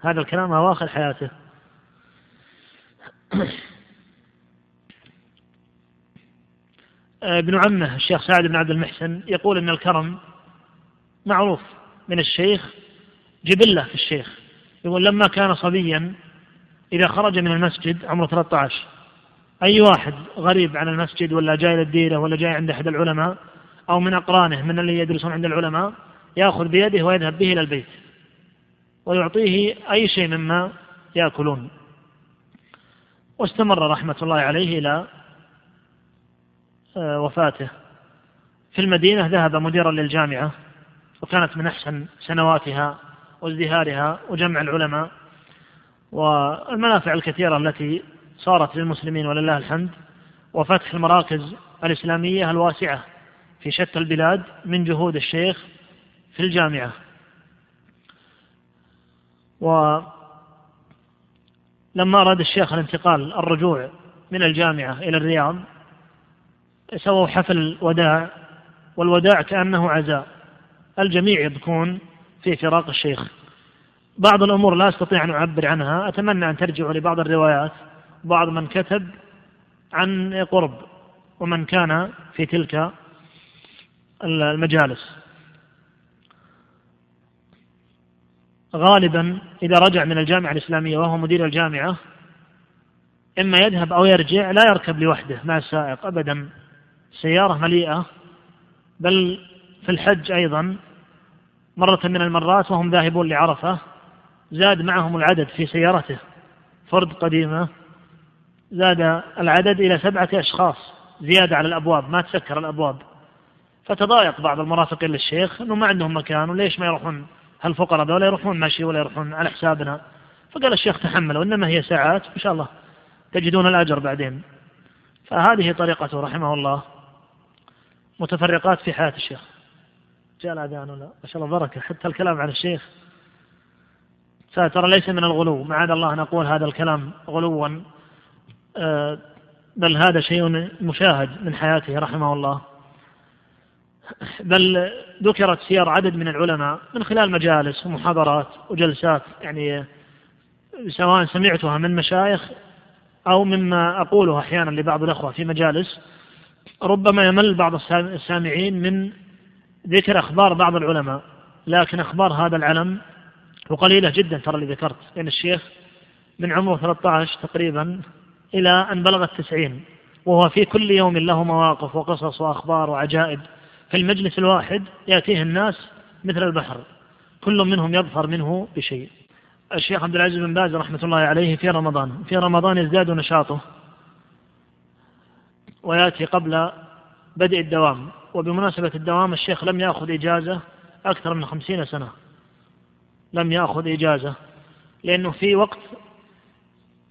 [SPEAKER 1] هذا الكلام أواخر حياته. ابن عمه الشيخ سعد بن عبد المحسن يقول إن الكرم معروف من الشيخ جبلة في الشيخ. يقول لما كان صبيا إذا خرج من المسجد عمره 13 أي واحد غريب عن المسجد ولا جاي للديرة ولا جاي عند أحد العلماء أو من أقرانه من اللي يدرسون عند العلماء يأخذ بيده ويذهب به إلى البيت ويعطيه أي شيء مما يأكلون. واستمر رحمة الله عليه إلى آه، وفاته. في المدينة ذهب مديرا للجامعة وكانت من أحسن سنواتها وازدهارها وجمع العلماء. والمنافع الكثيرة التي صارت للمسلمين ولله الحمد وفتح المراكز الإسلامية الواسعة في شتى البلاد من جهود الشيخ في الجامعة. ولما أراد الشيخ الانتقال الرجوع من الجامعة إلى الرياض سووا حفل وداع والوداع كأنه عزاء. الجميع يبكون في فراق الشيخ. بعض الأمور لا أستطيع أن أعبر عنها. أتمنى أن ترجعوا لبعض الروايات. بعض من كتب عن قرب ومن كان في تلك المجالس. غالبا إذا رجع من الجامعة الإسلامية وهو مدير الجامعة إما يذهب أو يرجع لا يركب لوحده مع السائق أبدا. سيارة مليئة بل في الحج أيضا مرة من المرات وهم ذاهبون لعرفة. زاد معهم العدد في سيارته. فرد قديمة. زاد العدد إلى سبعة أشخاص. زيادة على الأبواب ما تسكر الأبواب. فتضايق بعض المرافقين للشيخ أنه ما عندهم مكان وليش ما يروحون هالفقراء ولا يروحون ماشي ولا يروحون على حسابنا. فقال الشيخ تحملوا إنما هي ساعات إن شاء الله تجدون الأجر بعدين. فهذه طريقته رحمه الله. متفرقات في حياة الشيخ. جاء الأذان ولا ما شاء الله بركة حتى الكلام عن الشيخ ترى ليس من الغلو. معاذ الله نقول هذا الكلام غلوا. آه، بل هذا شيء مشاهد من حياته رحمه الله. بل ذكرت سير عدد من العلماء من خلال مجالس ومحاضرات وجلسات. يعني سواء سمعتها من مشايخ أو مما أقوله أحيانا لبعض الأخوة في مجالس. ربما يمل بعض السامعين من ذكر أخبار بعض العلماء لكن أخبار هذا العلم وقليلة جدا ترى اللي ذكرت. لأن الشيخ من عمره 13 تقريبا إلى أن بلغ التسعين. وهو في كل يوم له مواقف وقصص وأخبار وعجائب. في المجلس الواحد يأتيه الناس مثل البحر. كل منهم يظفر منه بشيء. الشيخ عبد العزيز بن باز رحمة الله عليه في رمضان. في رمضان يزداد نشاطه ويأتي قبل بدء الدوام. وبمناسبة الدوام الشيخ لم يأخذ إجازة أكثر من خمسين سنة. لم يأخذ إجازة لأنه في وقت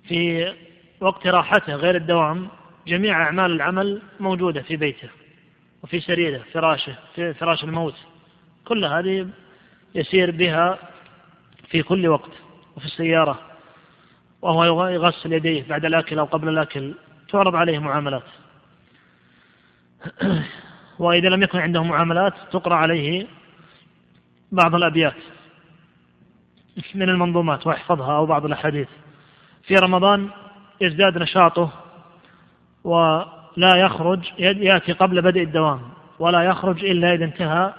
[SPEAKER 1] في وقت راحته غير الدوام جميع أعمال العمل موجودة في بيته وفي سريره فراشه في فراش الموت كل هذه يسير بها في كل وقت وفي السيارة وهو يغسل يديه بعد الأكل أو قبل الأكل تعرض عليه معاملات. وإذا لم يكن عنده معاملات تقرأ عليه بعض الأبيات. من المنظومات ويحفظها أو بعض الأحاديث. في رمضان يزداد نشاطه ولا يخرج يأتي قبل بدء الدوام ولا يخرج إلا إذا انتهى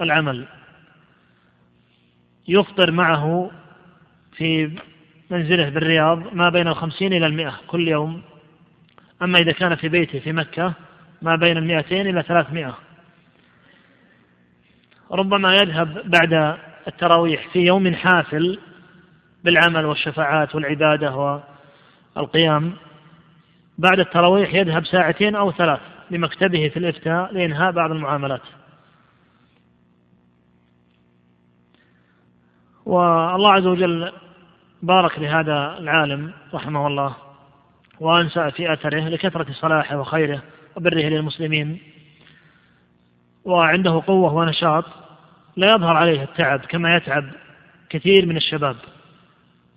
[SPEAKER 1] العمل. يفطر معه في منزله بالرياض ما بين الخمسين إلى المئة كل يوم. أما إذا كان في بيته في مكة ما بين المئتين إلى ثلاثمائة ربما يذهب بعد التراويح في يوم حافل بالعمل والشفاعات والعبادة والقيام. بعد التراويح يذهب ساعتين أو ثلاث لمكتبه في الإفتاء لإنهاء بعض المعاملات. والله عز وجل بارك لهذا العالم رحمه الله وأنسأ في أثره لكثرة صلاحه وخيره وبره للمسلمين. وعنده قوة ونشاط. لا يظهر عليه التعب كما يتعب كثير من الشباب.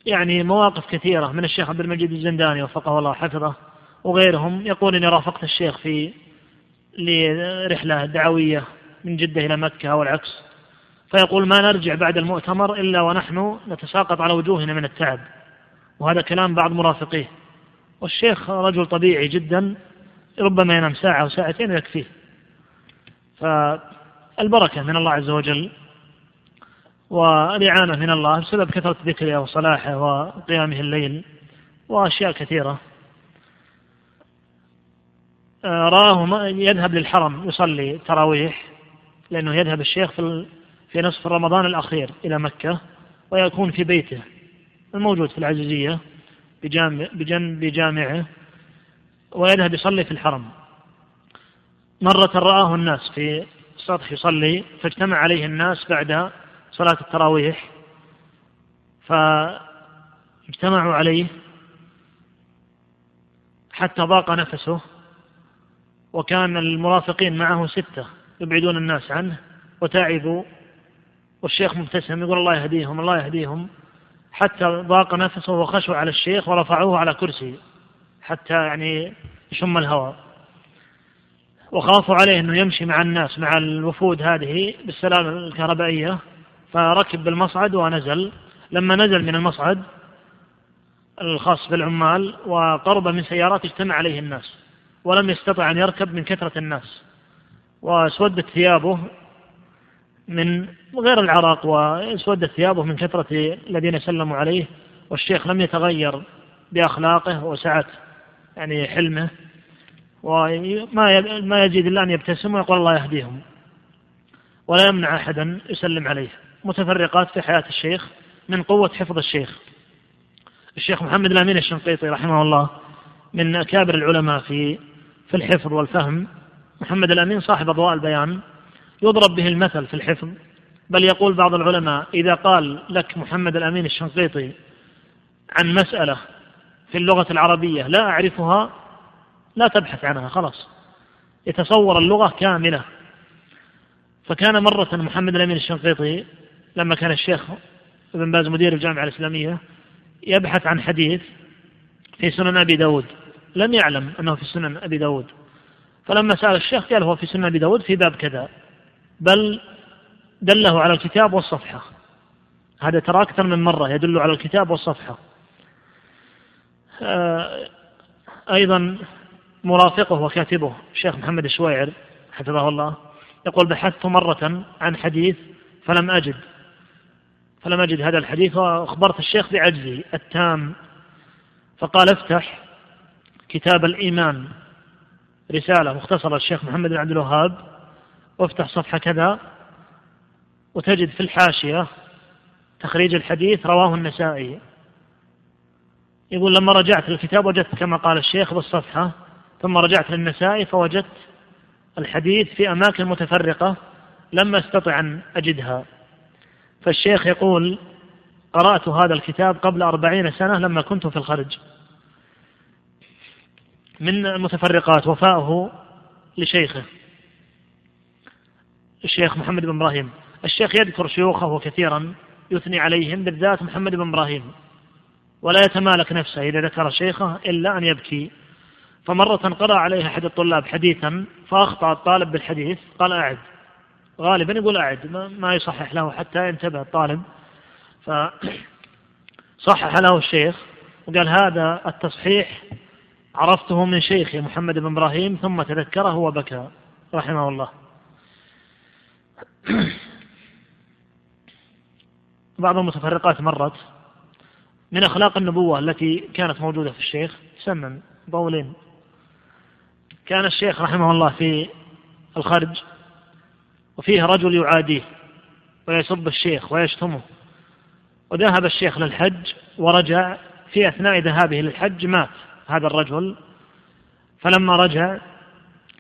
[SPEAKER 1] يعني مواقف كثيرة من الشيخ عبد المجيد الزنداني وفقه الله حفظه وغيرهم يقول إني رافقت الشيخ في لرحلة دعوية من جدة إلى مكة أو العكس. فيقول ما نرجع بعد المؤتمر إلا ونحن نتساقط على وجوهنا من التعب. وهذا كلام بعض مرافقيه. والشيخ رجل طبيعي جدا ربما ينام ساعة أو ساعتين ويكفيه. فالبركة من الله عز وجل والإعانة من الله بسبب كثرة ذكره وصلاحه وقيامه الليل وأشياء كثيرة. رآه يذهب للحرم يصلي تراويح لأنه يذهب الشيخ في في نصف رمضان الأخير إلى مكة ويكون في بيته الموجود في العزيزية بجنب جامعه ويذهب يصلي في الحرم. مرة رآه الناس في السطح يصلي فاجتمع عليه الناس بعد صلاة التراويح فاجتمعوا عليه حتى ضاق نفسه وكان المرافقين معه ستة يبعدون الناس عنه وتعبوا والشيخ مبتسم يقول الله يهديهم الله يهديهم حتى ضاق نفسه وخشوا على الشيخ ورفعوه على كرسي حتى يعني يشم الهواء. وخافوا عليه إنه يمشي مع الناس مع الوفود هذه بالسلالة الكهربائية فركب بالمصعد ونزل. لما نزل من المصعد الخاص بالعمال وقرب من سيارات اجتمع عليه الناس ولم يستطع أن يركب من كثرة الناس واسودت ثيابه من غير العرق واسودت ثيابه من كثرة الذين سلموا عليه والشيخ لم يتغير بأخلاقه وسعة يعني حلمه. وما ما يجد إلا أن يبتسم ويقول الله يهديهم. ولا يمنع أحدا يسلم عليه. متفرقات في حياة الشيخ من قوة حفظ الشيخ. الشيخ محمد الأمين الشنقيطي رحمه الله من أكابر العلماء في في الحفظ والفهم. محمد الأمين صاحب أضواء البيان. يضرب به المثل في الحفظ. بل يقول بعض العلماء إذا قال لك محمد الأمين الشنقيطي عن مسألة في اللغة العربية لا أعرفها لا تبحث عنها خلاص. يتصور اللغة كاملة. فكان مرة محمد الأمين الشنقيطي لما كان الشيخ ابن باز مدير الجامعة الإسلامية يبحث عن حديث في سنن أبي داود. لم يعلم أنه في سنن أبي داود. فلما سأل الشيخ قال هو في سنن أبي داود في باب كذا. بل دله على الكتاب والصفحة. هذا ترى أكثر من مرة يدل على الكتاب والصفحة. آه، أيضا مرافقه وكاتبه الشيخ محمد الشويعر حفظه الله يقول بحثت مرة عن حديث فلم أجد فلم أجد هذا الحديث وأخبرت الشيخ بعجزي التام فقال افتح كتاب الإيمان رسالة مختصرة الشيخ محمد بن عبد الوهاب وافتح صفحة كذا وتجد في الحاشية تخريج الحديث رواه النسائي. يقول لما رجعت للكتاب وجدت كما قال الشيخ بالصفحة ثم رجعت للنسائي فوجدت الحديث في أماكن متفرقة لم أستطع أن أجدها. فالشيخ يقول قرأت هذا الكتاب قبل أربعين سنة لما كنت في الخرج. من المتفرقات وفاؤه لشيخه الشيخ محمد بن إبراهيم. الشيخ يذكر شيوخه كثيرا يثني عليهم بالذات محمد بن إبراهيم ولا يتمالك نفسه إذا ذكر شيخه إلا أن يبكي. فمرة قرأ عليه أحد الطلاب حديثا فأخطأ الطالب بالحديث قال أعد. غالبا يقول أعد ما يصحح له حتى ينتبه الطالب. فصحح له الشيخ وقال هذا التصحيح عرفته من شيخي محمد بن إبراهيم ثم تذكره وبكى رحمه الله. بعض المتفرقات مرت من أخلاق النبوة التي كانت موجودة في الشيخ سمن طولين كان الشيخ رحمه الله في الخرج وفيه رجل يعاديه ويسب الشيخ ويشتمه. وذهب الشيخ للحج ورجع في أثناء ذهابه للحج مات هذا الرجل. فلما رجع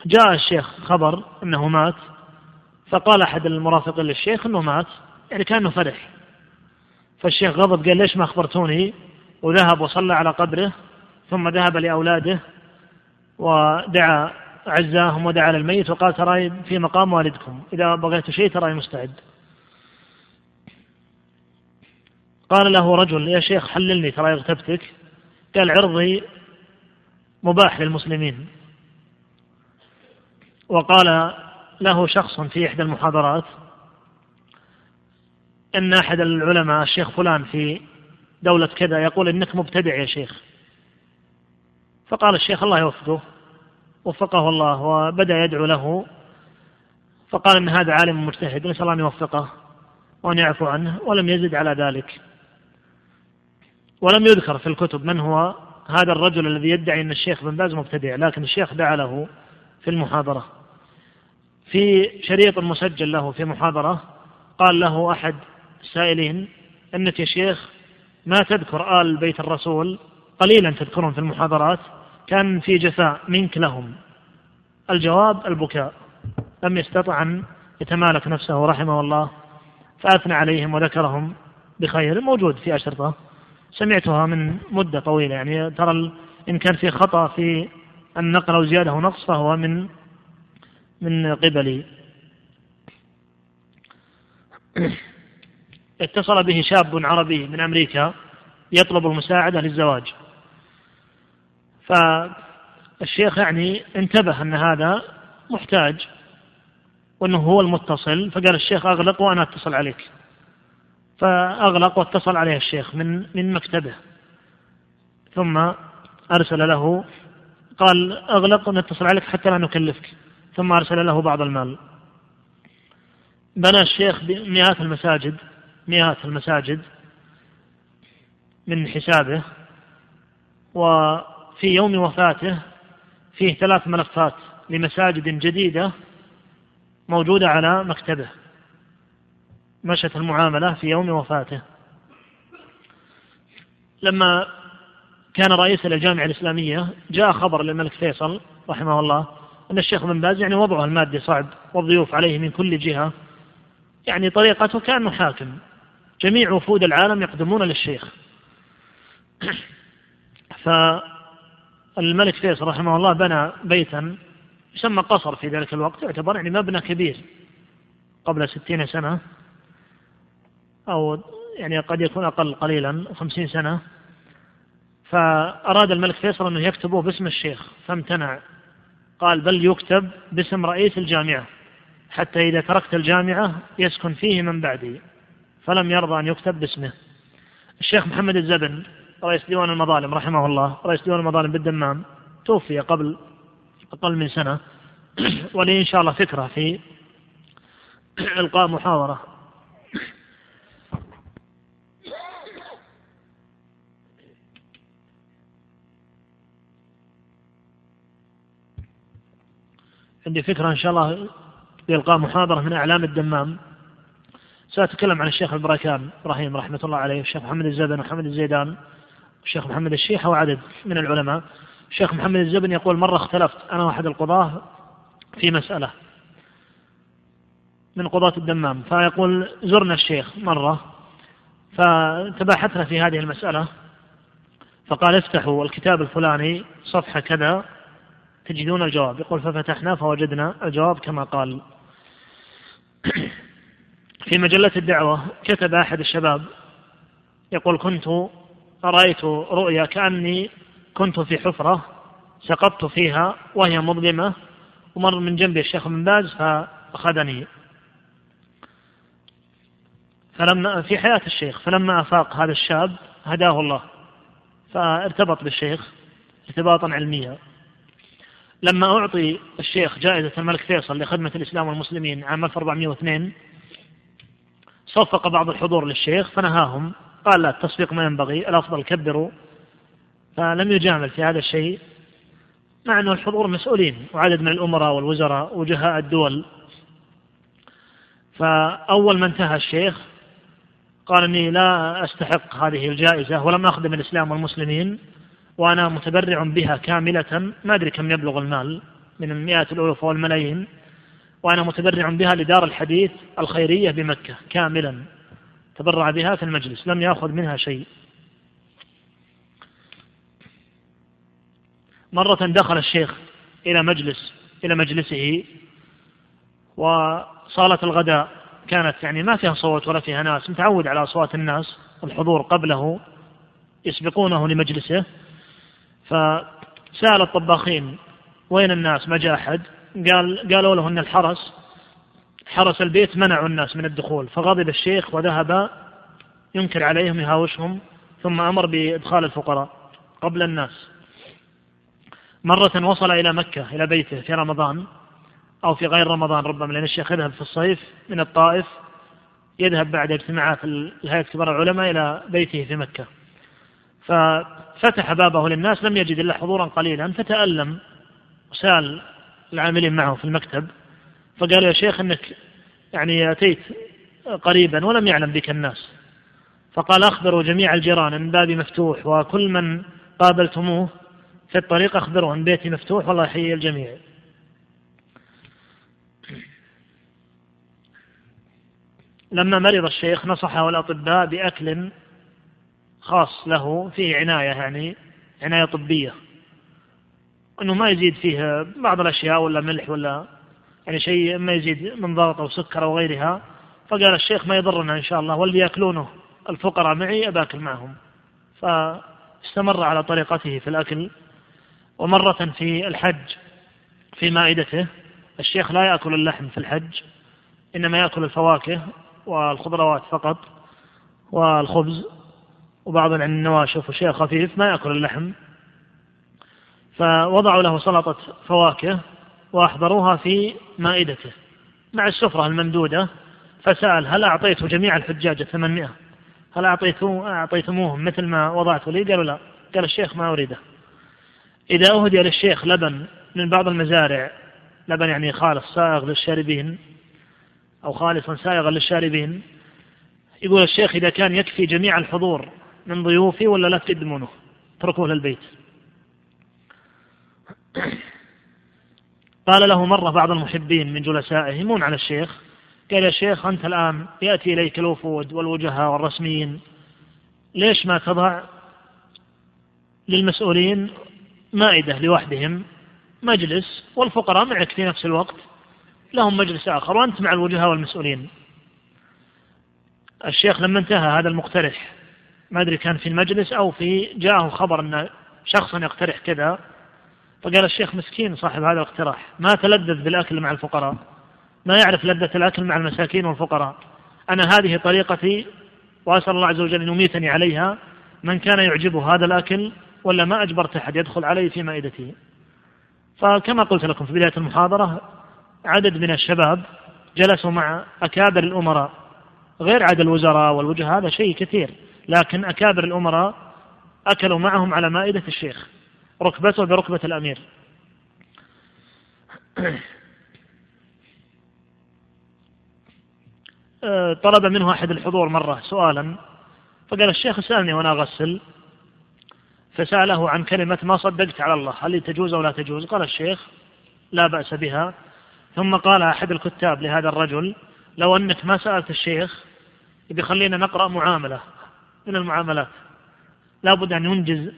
[SPEAKER 1] جاء الشيخ خبر أنه مات فقال أحد المرافقين للشيخ أنه مات يعني كأنه فرح. فالشيخ غضب قال ليش ما أخبرتوني؟ وذهب وصلى على قبره ثم ذهب لأولاده ودعا أعزاهم ودعا للميت وقال ترى في مقام والدكم. إذا بغيت شيء ترى مستعد. قال له رجل يا شيخ حللني ترى اغتبتك. قال عرضي مباح للمسلمين. وقال له شخص في إحدى المحاضرات أن أحد العلماء الشيخ فلان في دولة كذا يقول إنك مبتدع يا شيخ. فقال الشيخ الله يوفقه. وفقه الله وبدأ يدعو له. فقال إن هذا عالم مجتهد نسأل الله أن يوفقه وأن يعفو عنه ولم يزد على ذلك. ولم يذكر في الكتب من هو هذا الرجل الذي يدعي أن الشيخ بن باز مبتدع لكن الشيخ دعا له في المحاضرة. في شريط مسجل له في محاضرة قال له أحد السائلين أنك يا شيخ ما تذكر آل بيت الرسول؟ قليلا تذكرهم في المحاضرات. كان في جفاء منك لهم. الجواب البكاء. لم يستطع أن يتمالك نفسه رحمه الله فأثنى عليهم وذكرهم بخير موجود في أشرطة. سمعتها من مدة طويلة يعني ترى إن كان في خطأ في النقل أو زيادة أو نقص فهو من من قبلي اتصل به شاب عربي من أمريكا يطلب المساعدة للزواج. فالشيخ يعني انتبه أن هذا محتاج وأنه هو المتصل فقال الشيخ أغلق وأنا أتصل عليك. فأغلق واتصل عليه الشيخ من من مكتبه. ثم أرسل له قال أغلق ونتصل عليك حتى لا نكلفك. ثم أرسل له بعض المال. بنى الشيخ مئات المساجد مئات المساجد من حسابه وفي يوم وفاته فيه ثلاث ملفات لمساجد جديدة موجودة على مكتبه. مشت المعاملة في يوم وفاته. لما كان رئيسا للجامعة الإسلامية جاء خبر للملك فيصل رحمه الله أن الشيخ بن باز يعني وضعه المادي صعب والضيوف عليه من كل جهة. يعني طريقته كأنه حاكم جميع وفود العالم يقدمون للشيخ. فالملك فيصل رحمه الله بنى بيتا يسمى قصر في ذلك الوقت يعتبر يعني مبنى كبير قبل ستين سنة أو يعني قد يكون أقل قليلا خمسين سنة. فأراد الملك فيصل أنه يكتبه باسم الشيخ فامتنع. قال بل يكتب باسم رئيس الجامعة حتى إذا تركت الجامعة يسكن فيه من بعدي فلم يرضى أن يكتب باسمه. الشيخ محمد الزبن رئيس ديوان المظالم رحمه الله رئيس ديوان المظالم بالدمام توفي قبل أقل من سنة. ولي إن شاء الله فكرة في إلقاء محاضرة عندي فكرة إن شاء الله بإلقاء محاضرة من أعلام الدمام. سأتكلم عن الشيخ البركان إبراهيم رحمة الله عليه والشيخ محمد الزبن ومحمد الزيدان. والشيخ محمد الشيحة وعدد من العلماء. الشيخ محمد الزبن يقول مرة اختلفت أنا وأحد القضاة في مسألة من قضاة الدمام. فيقول زرنا الشيخ مرة فتباحثنا في هذه المسألة فقال افتحوا الكتاب الفلاني صفحة كذا تجدون الجواب. يقول ففتحنا فوجدنا الجواب كما قال. في مجلة الدعوة كتب أحد الشباب يقول كنت رأيت رؤيا كأني كنت في حفرة سقطت فيها وهي مظلمة ومر من جنبي الشيخ بن باز فأخذني. فلما في حياة الشيخ فلما أفاق هذا الشاب هداه الله فارتبط بالشيخ ارتباطا علميا. لما أعطي الشيخ جائزة الملك فيصل لخدمة الإسلام والمسلمين عام 1402 صفق بعض الحضور للشيخ فنهاهم قال لا التصفيق ما ينبغي الأفضل كبروا. فلم يجامل في هذا الشيء مع أن الحضور مسؤولين وعدد من الأمراء والوزراء وجهاء الدول. فأول ما انتهى الشيخ قال إني لا أستحق هذه الجائزة ولم أخدم الإسلام والمسلمين وأنا متبرع بها كاملة ما أدري كم يبلغ المال من المئات الألوف والملايين. وأنا متبرع بها لدار الحديث الخيرية بمكة كاملا. تبرع بها في المجلس لم يأخذ منها شيء. مرة دخل الشيخ إلى مجلس إلى مجلسه وصالة الغداء كانت يعني ما فيها صوت ولا فيها ناس متعود على أصوات الناس والحضور قبله يسبقونه لمجلسه. فسأل الطباخين وين الناس؟ ما جاء أحد. قال قالوا له أن الحرس حرس البيت منعوا الناس من الدخول فغضب الشيخ وذهب ينكر عليهم يهاوشهم ثم أمر بإدخال الفقراء قبل الناس. مرة وصل إلى مكة إلى بيته في رمضان أو في غير رمضان ربما لأن الشيخ يذهب في الصيف من الطائف يذهب بعد اجتماعات هيئة كبار العلماء إلى بيته في مكة. ففتح بابه للناس لم يجد إلا حضورا قليلا فتألم وسأل العاملين معه في المكتب فقال يا شيخ إنك يعني أتيت قريبا ولم يعلم بك الناس. فقال أخبروا جميع الجيران ان بابي مفتوح وكل من قابلتموه في الطريق اخبروه ان بيتي مفتوح والله يحيي الجميع. لما مرض الشيخ نصحه الأطباء بأكل خاص له فيه عناية يعني عناية طبية. إنه ما يزيد فيه بعض الأشياء ولا ملح ولا يعني شيء ما يزيد من ضغط أو سكر أو غيرها فقال الشيخ ما يضرنا إن شاء الله واللي يأكلونه الفقراء معي اباكل معهم. فاستمر على طريقته في الأكل. ومرة في الحج في مائدته الشيخ لا يأكل اللحم في الحج إنما يأكل الفواكه والخضروات فقط والخبز وبعض النواشف وشيء خفيف ما يأكل اللحم. فوضعوا له سلطة فواكه وأحضروها في مائدته. مع السفرة الممدودة فسأل هل أعطيت جميع الحجاج الثمانمائة؟ هل أعطيتم أعطيتموهم مثل ما وضعت لي؟ قالوا لا. قال الشيخ ما أريده. إذا أهدي للشيخ لبن من بعض المزارع لبن يعني خالص سائغ للشاربين أو خالصا سائغا للشاربين يقول الشيخ إذا كان يكفي جميع الحضور من ضيوفي ولا لا تقدمونه؟ اتركوه للبيت. قال له مرة بعض المحبين من جلسائه يمون على الشيخ. قال يا شيخ أنت الآن يأتي إليك الوفود والوجهاء والرسميين. ليش ما تضع للمسؤولين مائدة لوحدهم؟ مجلس والفقراء معك في نفس الوقت. لهم مجلس آخر وأنت مع الوجهاء والمسؤولين. الشيخ لما انتهى هذا المقترح ما أدري كان في المجلس أو في جاءه خبر أن شخصا يقترح كذا. فقال الشيخ مسكين صاحب هذا الاقتراح ما تلذذ بالأكل مع الفقراء؟ ما يعرف لذة الأكل مع المساكين والفقراء؟ أنا هذه طريقتي وأسأل الله عز وجل أن يميتني عليها من كان يعجبه هذا الأكل ولا ما أجبرت أحد يدخل علي في مائدتي فكما قلت لكم في بداية المحاضرة عدد من الشباب جلسوا مع أكابر الأمراء. غير عدد الوزراء والوجهاء هذا شيء كثير لكن أكابر الأمراء أكلوا معهم على مائدة الشيخ. ركبته بركبة الأمير. أه، طلب منه أحد الحضور مرة سؤالا فقال الشيخ اسألني وأنا أغسل فسأله عن كلمة ما صدقت على الله هل تجوز أو لا تجوز؟ قال الشيخ لا بأس بها. ثم قال أحد الكتاب لهذا الرجل لو أنك ما سألت الشيخ بيخلينا نقرأ معاملة. من المعاملات؟ لابد أن ينجز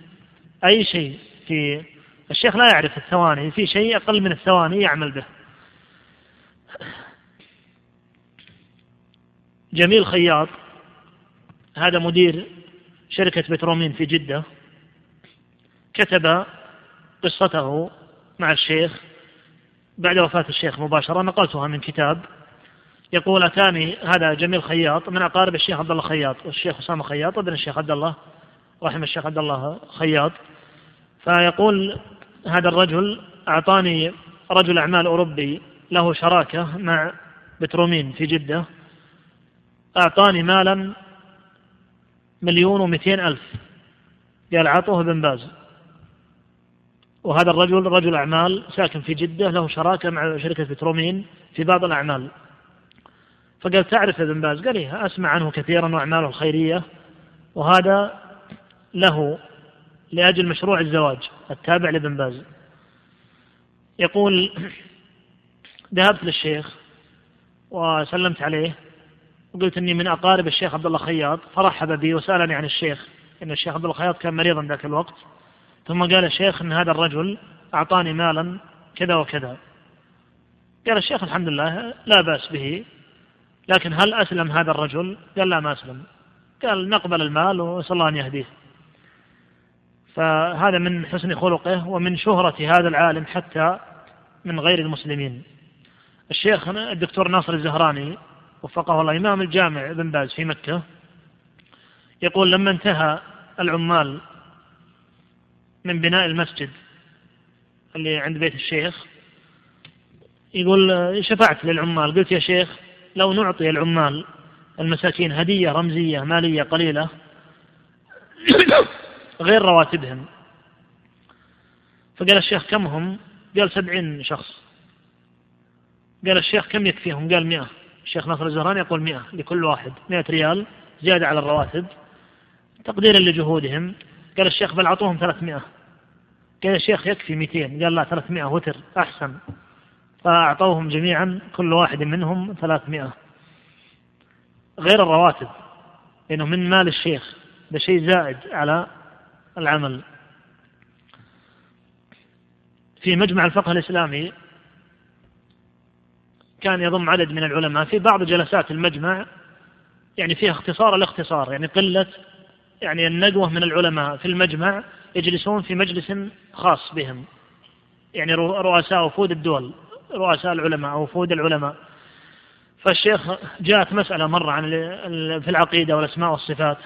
[SPEAKER 1] أي شيء. في الشيخ لا يعرف الثواني في شيء أقل من الثواني يعمل به. جميل خياط هذا مدير شركة بترومين في جدة كتب قصته مع الشيخ بعد وفاة الشيخ مباشرة نقلتها من كتاب. يقول أتاني هذا جميل خياط من أقارب الشيخ عبد الله خياط والشيخ أسامة خياط وابن الشيخ عبد الله رحم الشيخ عبد الله خياط. فيقول هذا الرجل أعطاني رجل أعمال أوروبي له شراكة مع بترومين في جدة أعطاني مالا مليون ومئتين ألف. قال عطوه ابن باز. وهذا الرجل رجل أعمال ساكن في جدة له شراكة مع شركة بترومين في بعض الأعمال. فقال تعرف ابن باز؟ قال إيه أسمع عنه كثيرا وأعماله الخيرية. وهذا له لأجل مشروع الزواج التابع لابن باز. يقول ذهبت للشيخ وسلمت عليه وقلت إني من أقارب الشيخ عبد الله خياط فرحب بي وسألني عن الشيخ إن الشيخ عبد الله خياط كان مريضا ذاك الوقت. ثم قال الشيخ إن هذا الرجل أعطاني مالا كذا وكذا. قال الشيخ الحمد لله لا بأس به لكن هل أسلم هذا الرجل؟ قال لا ما أسلم. قال نقبل المال ونسال الله أن يهديه. فهذا من حسن خلقه ومن شهرة هذا العالم حتى من غير المسلمين. الشيخ الدكتور ناصر الزهراني وفقه الله إمام الجامع ابن باز في مكة يقول لما انتهى العمال من بناء المسجد اللي عند بيت الشيخ يقول شفعت للعمال. قلت يا شيخ لو نعطي العمال المساكين هدية رمزية مالية قليلة غير رواتبهم. فقال الشيخ كم هم؟ قال سبعين شخص. قال الشيخ كم يكفيهم؟ قال مئة. الشيخ ناصر الزهراني يقول مئة لكل واحد. مئة ريال زيادة على الرواتب. تقديرا لجهودهم. قال الشيخ بل أعطوهم ثلاثمائة قال الشيخ يكفي 200 قال لا 300 وتر أحسن. فأعطوهم جميعا كل واحد منهم 300 غير الرواتب. لأنه من مال الشيخ. ده شيء زائد على العمل. في مجمع الفقه الإسلامي كان يضم عدد من العلماء في بعض جلسات المجمع يعني فيها اختصار الاختصار يعني قلة يعني الندوة من العلماء في المجمع يجلسون في مجلس خاص بهم يعني رؤساء وفود الدول رؤساء العلماء أو وفود العلماء. فالشيخ جاءت مسألة مرة عن في العقيدة والأسماء والصفات.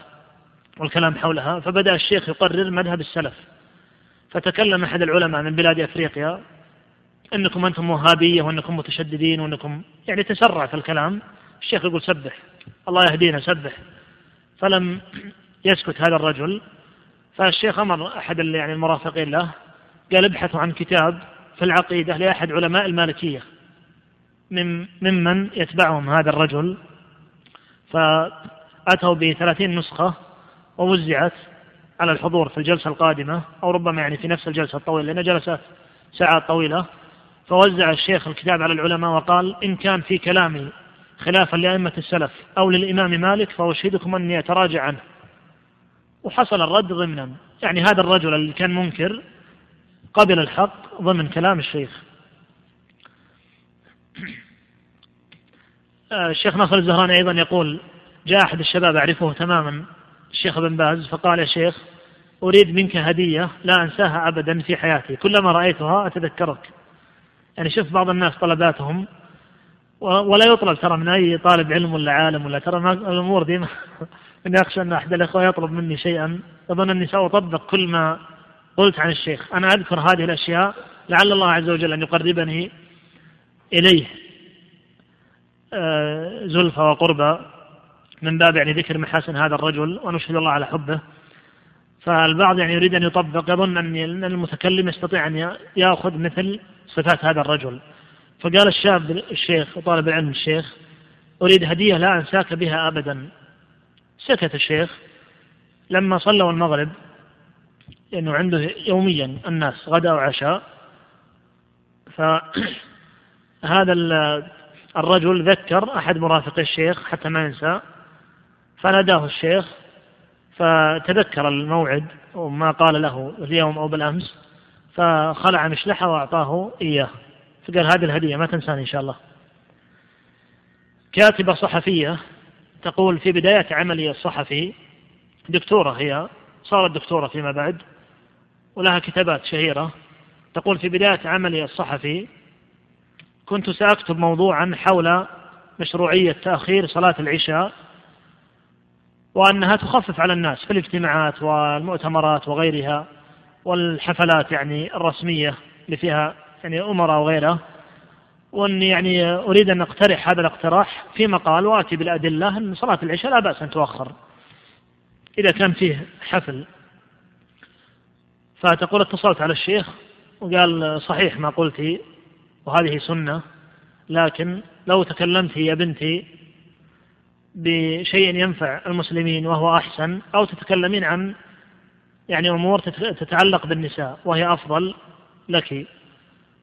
[SPEAKER 1] والكلام حولها فبدأ الشيخ يقرر مذهب السلف. فتكلم أحد العلماء من بلاد أفريقيا أنكم أنتم وهابية وأنكم متشددين وأنكم يعني تسرع في الكلام. الشيخ يقول سبح الله يهدينا سبح. فلم يسكت هذا الرجل. فالشيخ أمر أحد يعني المرافقين له قال ابحثوا عن كتاب في العقيدة لأحد علماء المالكية. من ممن يتبعهم هذا الرجل؟ فأتوا بثلاثين نسخة. ووزعت على الحضور في الجلسة القادمة أو ربما يعني في نفس الجلسة الطويلة لأن جلسات ساعات طويلة. فوزع الشيخ الكتاب على العلماء وقال إن كان في كلامي خلافا لأئمة السلف أو للإمام مالك فأشهدكم أني أتراجع عنه. وحصل الرد ضمنا. يعني هذا الرجل اللي كان منكر قبل الحق ضمن كلام الشيخ. آه، الشيخ ناصر الزهراني أيضا يقول جاء أحد الشباب أعرفه تماما الشيخ ابن باز فقال يا شيخ أريد منك هدية لا أنساها أبدا في حياتي. كلما رأيتها أتذكرك. يعني شوف بعض الناس طلباتهم ولا يطلب ترى من أي طالب علم ولا عالم ولا ترى الأمور دي إني أخشى أن أحد الإخوة يطلب مني شيئا. أظن أني سأطبق كل ما قلت عن الشيخ. أنا أذكر هذه الأشياء لعل الله عز وجل أن يقربني إليه. آه، زلفى وقربى من باب يعني ذكر محاسن هذا الرجل ونشهد الله على حبه. فالبعض يعني يريد أن يطبق يظن أن المتكلم يستطيع أن يأخذ مثل صفات هذا الرجل. فقال الشاب الشيخ وطالب العلم الشيخ أريد هدية لا أنساك بها أبدا. سكت الشيخ. لما صلوا المغرب لأنه عنده يوميا الناس غداء وعشاء. فهذا الرجل ذكر أحد مرافقي الشيخ حتى ما ينسى. فناداه الشيخ فتذكر الموعد وما قال له اليوم أو بالأمس فخلع مشلحه وأعطاه إياه. فقال هذه الهدية ما تنساني إن شاء الله. كاتبة صحفية تقول في بداية عملي الصحفي دكتورة هي صارت دكتورة فيما بعد ولها كتابات شهيرة. تقول في بداية عملي الصحفي كنت سأكتب موضوعا حول مشروعية تأخير صلاة العشاء وأنها تخفف على الناس في الاجتماعات والمؤتمرات وغيرها والحفلات يعني الرسمية اللي فيها يعني أمراء وغيرها. وأني يعني أريد أن أقترح هذا الاقتراح في مقال وآتي بالأدلة أن صلاة العشاء لا بأس أن تؤخر إذا كان فيه حفل. فتقول اتصلت على الشيخ وقال صحيح ما قلتي وهذه سنة لكن لو تكلمت يا بنتي بشيء ينفع المسلمين وهو أحسن أو تتكلمين عن يعني أمور تتعلق بالنساء وهي أفضل لك.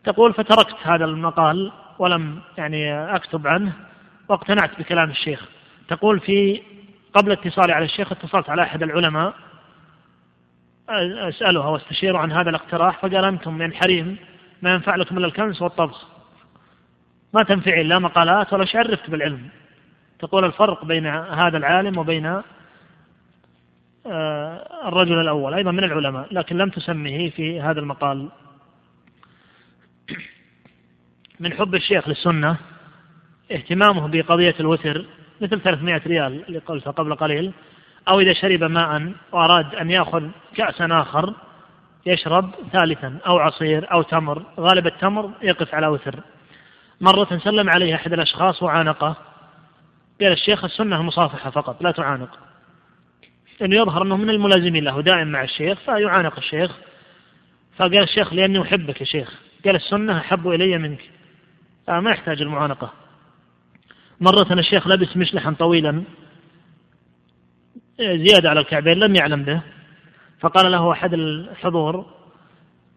[SPEAKER 1] تقول فتركت هذا المقال ولم يعني أكتب عنه واقتنعت بكلام الشيخ. تقول في قبل اتصالي على الشيخ اتصلت على أحد العلماء أسألها واستشيره عن هذا الاقتراح فقال أنتم من حريم ما ينفع لكم إلا الكنس والطبخ. ما تنفعين لا مقالات ولا شيء عرفت بالعلم. تقول الفرق بين هذا العالم وبين آه، الرجل الأول أيضا من العلماء لكن لم تسمه في هذا المقال. من حب الشيخ للسنة اهتمامه بقضية الوتر مثل 300 ريال اللي قلتها قبل قليل أو إذا شرب ماء وأراد أن يأخذ كأسا آخر يشرب ثالثا أو عصير أو تمر غالب التمر يقف على وتر. مرة سلم عليه أحد الأشخاص وعانقه قال الشيخ السنة المصافحة فقط لا تعانق. لأنه يظهر أنه من الملازمين له دائم مع الشيخ فيعانق الشيخ. فقال الشيخ لأني أحبك يا شيخ. قال السنة أحب إلي منك. فما يحتاج المعانقة. مرة الشيخ لبس مشلحا طويلا زيادة على الكعبين لم يعلم به. فقال له أحد الحضور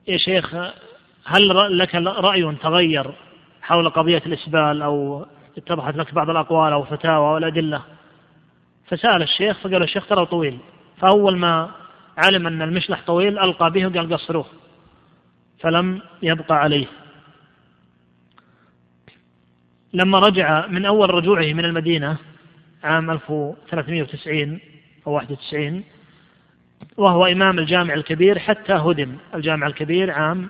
[SPEAKER 1] يا شيخ هل لك رأي تغير حول قضية الإسبال أو اتضحت لك بعض الأقوال أو فتاوى والأدلة فسأل الشيخ فقال الشيخ ترى طويل. فأول ما علم أن المشلح طويل ألقى به وقال قصروه. فلم يبقى عليه. لما رجع من أول رجوعه من المدينة عام 1390 أو 91 وهو إمام الجامع الكبير حتى هدم الجامع الكبير عام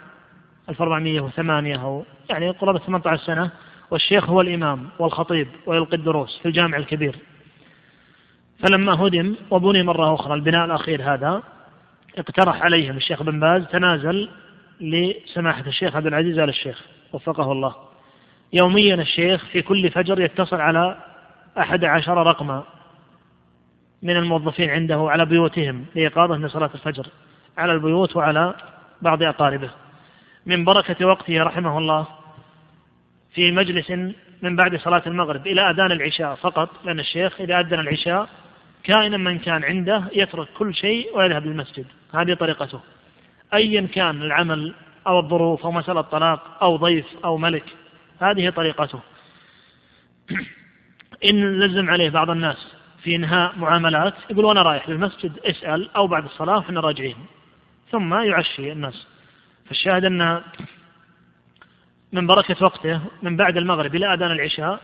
[SPEAKER 1] 1408 أو يعني قرابة 18 سنة. والشيخ هو الإمام والخطيب ويلقي الدروس في الجامع الكبير. فلما هدم وبني مرة أخرى البناء الأخير هذا اقترح عليهم الشيخ بن باز تنازل لسماحة الشيخ عبد العزيز آل الشيخ وفقه الله. يوميا الشيخ في كل فجر يتصل على أحد عشر رقما من الموظفين عنده على بيوتهم لإيقاظه من صلاة الفجر على البيوت وعلى بعض أقاربه. من بركة وقته رحمه الله في مجلس من بعد صلاة المغرب إلى أذان العشاء فقط لأن الشيخ إذا أذن العشاء كائنا من كان عنده يترك كل شيء ويذهب للمسجد. هذه طريقته. أيا كان العمل أو الظروف أو مسألة طلاق أو ضيف أو ملك هذه طريقته. إن لزم عليه بعض الناس في إنهاء معاملات يقول وأنا رايح للمسجد اسأل أو بعد الصلاة إحنا راجعين. ثم يعشي الناس. فالشاهد أن من بركة وقته من بعد المغرب إلى أذان العشاء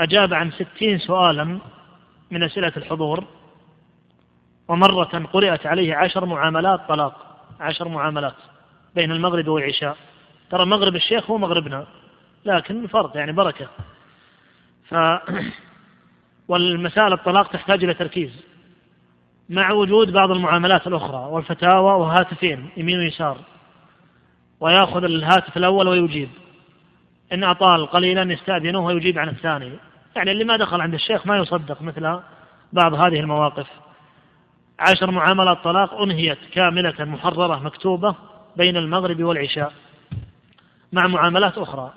[SPEAKER 1] أجاب عن ستين سؤالا من أسئلة الحضور ومرة قرأت عليه عشر معاملات طلاق عشر معاملات بين المغرب والعشاء. ترى مغرب الشيخ هو مغربنا لكن فرق يعني بركة. ف والمسائل الطلاق تحتاج إلى تركيز. مع وجود بعض المعاملات الأخرى والفتاوى وهاتفين يمين ويسار ويأخذ الهاتف الأول ويجيب. إن أطال قليلا يستأذنه ويجيب عن الثاني. يعني اللي ما دخل عند الشيخ ما يصدق مثل بعض هذه المواقف. عشر معاملات طلاق أنهيت كاملة محررة مكتوبة بين المغرب والعشاء مع معاملات أخرى.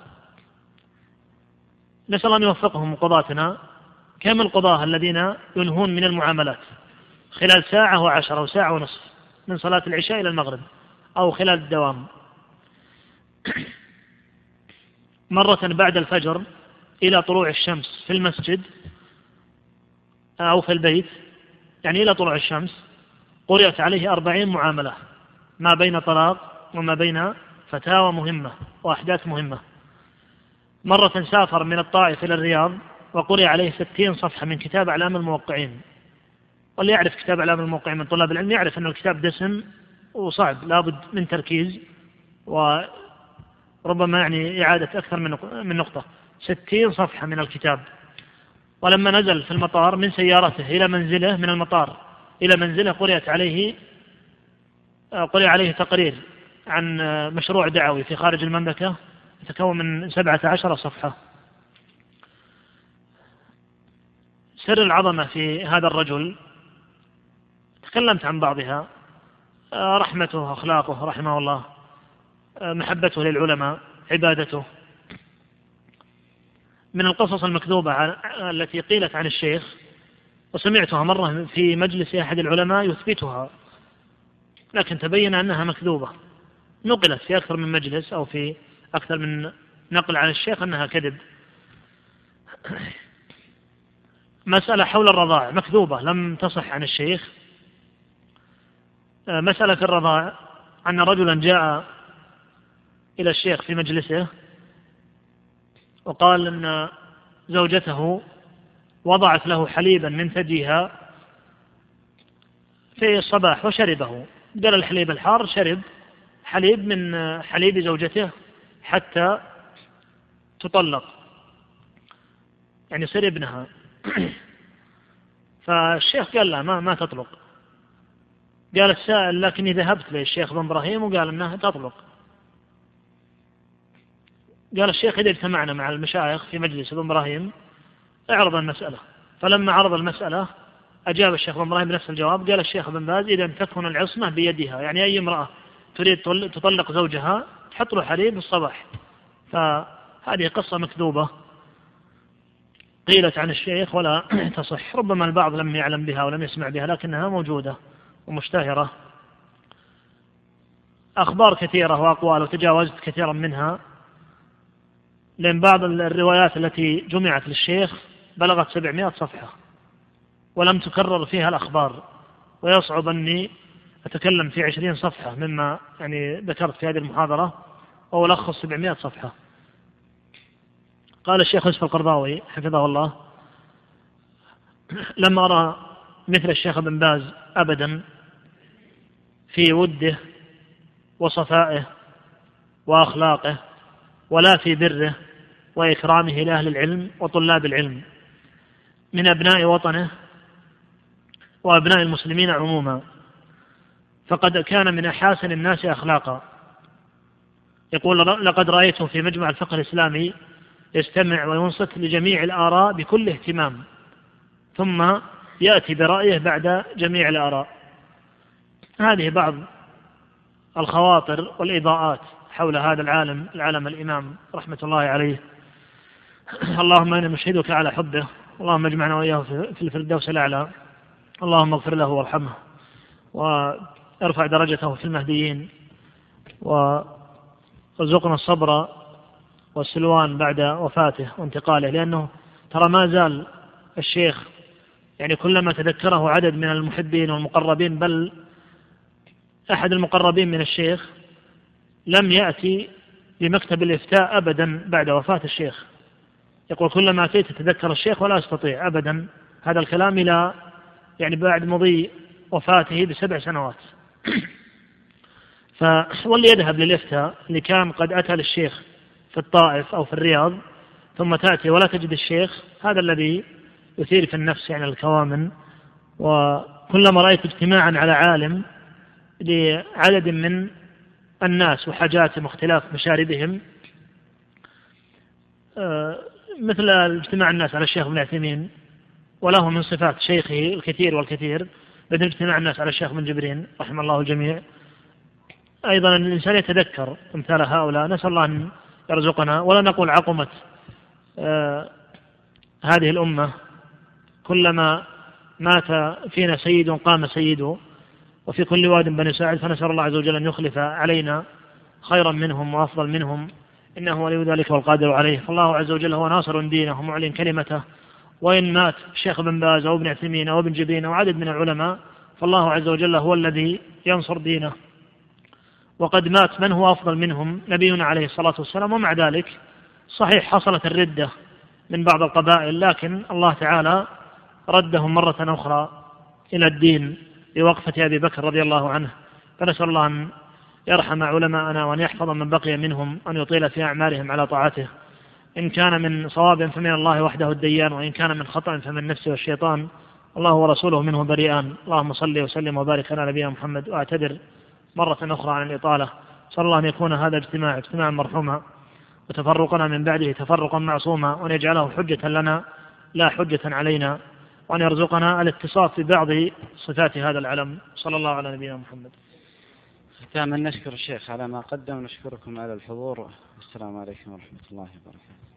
[SPEAKER 1] نسأل الله أن يوفقهم قضاتنا. كم القضاة الذين ينهون من المعاملات؟ خلال ساعة وعشرة أو ساعة ونصف من صلاة العشاء إلى المغرب أو خلال الدوام. مرة بعد الفجر إلى طلوع الشمس في المسجد أو في البيت يعني إلى طلوع الشمس قرأت عليه أربعين معاملة ما بين طلاق وما بين فتاوى مهمة وأحداث مهمة. مرة سافر من الطائف إلى الرياض وقرئ عليه ستين صفحة من كتاب أعلام الموقعين. واللي يعرف كتاب أعلام الموقعين من طلاب العلم يعرف أن الكتاب دسم وصعب لابد من تركيز وربما يعني إعادة أكثر من من نقطة. ستين صفحة من الكتاب. ولما نزل في المطار من سيارته إلى منزله من المطار إلى منزله قرأت عليه قرأ عليه تقرير عن مشروع دعوي في خارج المملكة يتكون من سبعة عشر صفحة. سر العظمة في هذا الرجل تكلمت عن بعضها رحمته أخلاقه رحمه الله. محبته للعلماء عبادته. من القصص المكذوبة التي قيلت عن الشيخ وسمعتها مرة في مجلس أحد العلماء يثبتها. لكن تبين أنها مكذوبة. نقلت في أكثر من مجلس أو في أكثر من نقل عن الشيخ أنها كذب. مسألة حول الرضاع. مكذوبة. لم تصح عن الشيخ. مسألة الرضاع. أن رجلا جاء إلى الشيخ في مجلسه وقال أن زوجته وضعت له حليبا من ثديها في الصباح وشربه. قال الحليب الحار شرب حليب من حليب زوجته حتى تطلق. يعني يصير ابنها. فالشيخ قال لا ما ما تطلق. قال السائل لكني ذهبت للشيخ بن إبراهيم وقال إنها تطلق. قال الشيخ إذا اجتمعنا مع المشايخ في مجلس ابن إبراهيم اعرض المسألة. فلما عرض المسألة أجاب الشيخ بن إبراهيم بنفس الجواب قال الشيخ بن باز إذا تكون العصمة بيدها يعني أي امرأة تريد تطلق زوجها تحط له حليب الصباح فهذه قصة مكذوبة. قيلت عن الشيخ ولا تصح. ربما البعض لم يعلم بها ولم يسمع بها لكنها موجودة ومشتهرة. أخبار كثيرة وأقوال وتجاوزت كثيرا منها. لأن بعض الروايات التي جمعت للشيخ بلغت 700 صفحة ولم تكرر فيها الأخبار ويصعب أني أتكلم في 20 صفحة مما يعني ذكرت في هذه المحاضرة وألخص 700 صفحة. قال الشيخ يوسف القرضاوي حفظه الله لم أرى مثل الشيخ ابن باز أبدا في وده وصفائه وأخلاقه ولا في بره وإكرامه لأهل العلم وطلاب العلم. من أبناء وطنه وأبناء المسلمين عموما. فقد كان من أحاسن الناس أخلاقا. يقول لقد رأيته في مجمع الفقه الإسلامي يستمع وينصت لجميع الآراء بكل اهتمام. ثم يأتي برأيه بعد جميع الآراء. هذه بعض الخواطر والإضاءات. حول هذا العالم العالم الإمام رحمة الله عليه. اللهم إنا نشهدك على حبه. اللهم اجمعنا وإياه في الفردوس الأعلى. اللهم اغفر له وارحمه. وارفع درجته في المهديين. وارزقنا الصبر والسلوان بعد وفاته وانتقاله. لأنه ترى ما زال الشيخ يعني كلما تذكره عدد من المحبين والمقربين بل أحد المقربين من الشيخ لم يأتي لمكتب الإفتاء أبدا بعد وفاة الشيخ. يقول كلما أتيت أتذكر الشيخ ولا أستطيع أبدا هذا الكلام إلى يعني بعد مضي وفاته بسبع سنوات. واللي يذهب للإفتاء اللي كان قد أتى للشيخ في الطائف أو في الرياض ثم تأتي ولا تجد الشيخ. هذا الذي يثير في النفس يعني الكوامن. وكلما رأيت اجتماعا على عالم لعدد من الناس وحاجاتهم واختلاف مشاربهم آه، مثل اجتماع الناس على الشيخ ابن عثيمين وله من صفات شيخه الكثير والكثير بدل اجتماع الناس على الشيخ بن جبرين رحم الله الجميع. أيضا الإنسان يتذكر أمثال هؤلاء نسأل الله أن يرزقنا ولا نقول عقمت آه هذه الأمة كلما مات فينا سيد قام سيد وفي كل واد بني ساعد فنسأل الله عز وجل أن يخلف علينا خيرا منهم وأفضل منهم. إنه ولي ذلك والقادر عليه. فالله عز وجل هو ناصر دينه ومعلن كلمته. وإن مات الشيخ بن باز أو ابن عثيمين أو ابن جبين أو عدد من العلماء فالله عز وجل هو الذي ينصر دينه. وقد مات من هو أفضل منهم؟ نبينا عليه الصلاة والسلام. ومع ذلك صحيح حصلت الردة من بعض القبائل لكن الله تعالى ردهم مرة أخرى إلى الدين. بوقفة أبي بكر رضي الله عنه. فنسأل الله أن يرحم علماءنا وأن يحفظ من بقي منهم أن يطيل في أعمالهم على طاعته. إن كان من صواب فمن الله وحده الديان وإن كان من خطأ فمن نفسه والشيطان. الله ورسوله منه بريئان. اللهم صل وسلم وبارك على نبينا محمد وأعتذر مرة أخرى عن الإطالة. صلى الله أن يكون هذا اجتماع اجتماعا مرحوما. وتفرقنا من بعده تفرقا معصوما وأن يجعله حجة لنا لا حجة علينا. وأن يرزقنا الاتصاف ببعض صفات هذا العلم. صلى الله على نبينا محمد.
[SPEAKER 2] ختاما نشكر الشيخ على ما قدم. نشكركم على الحضور. والسلام عليكم ورحمة الله وبركاته.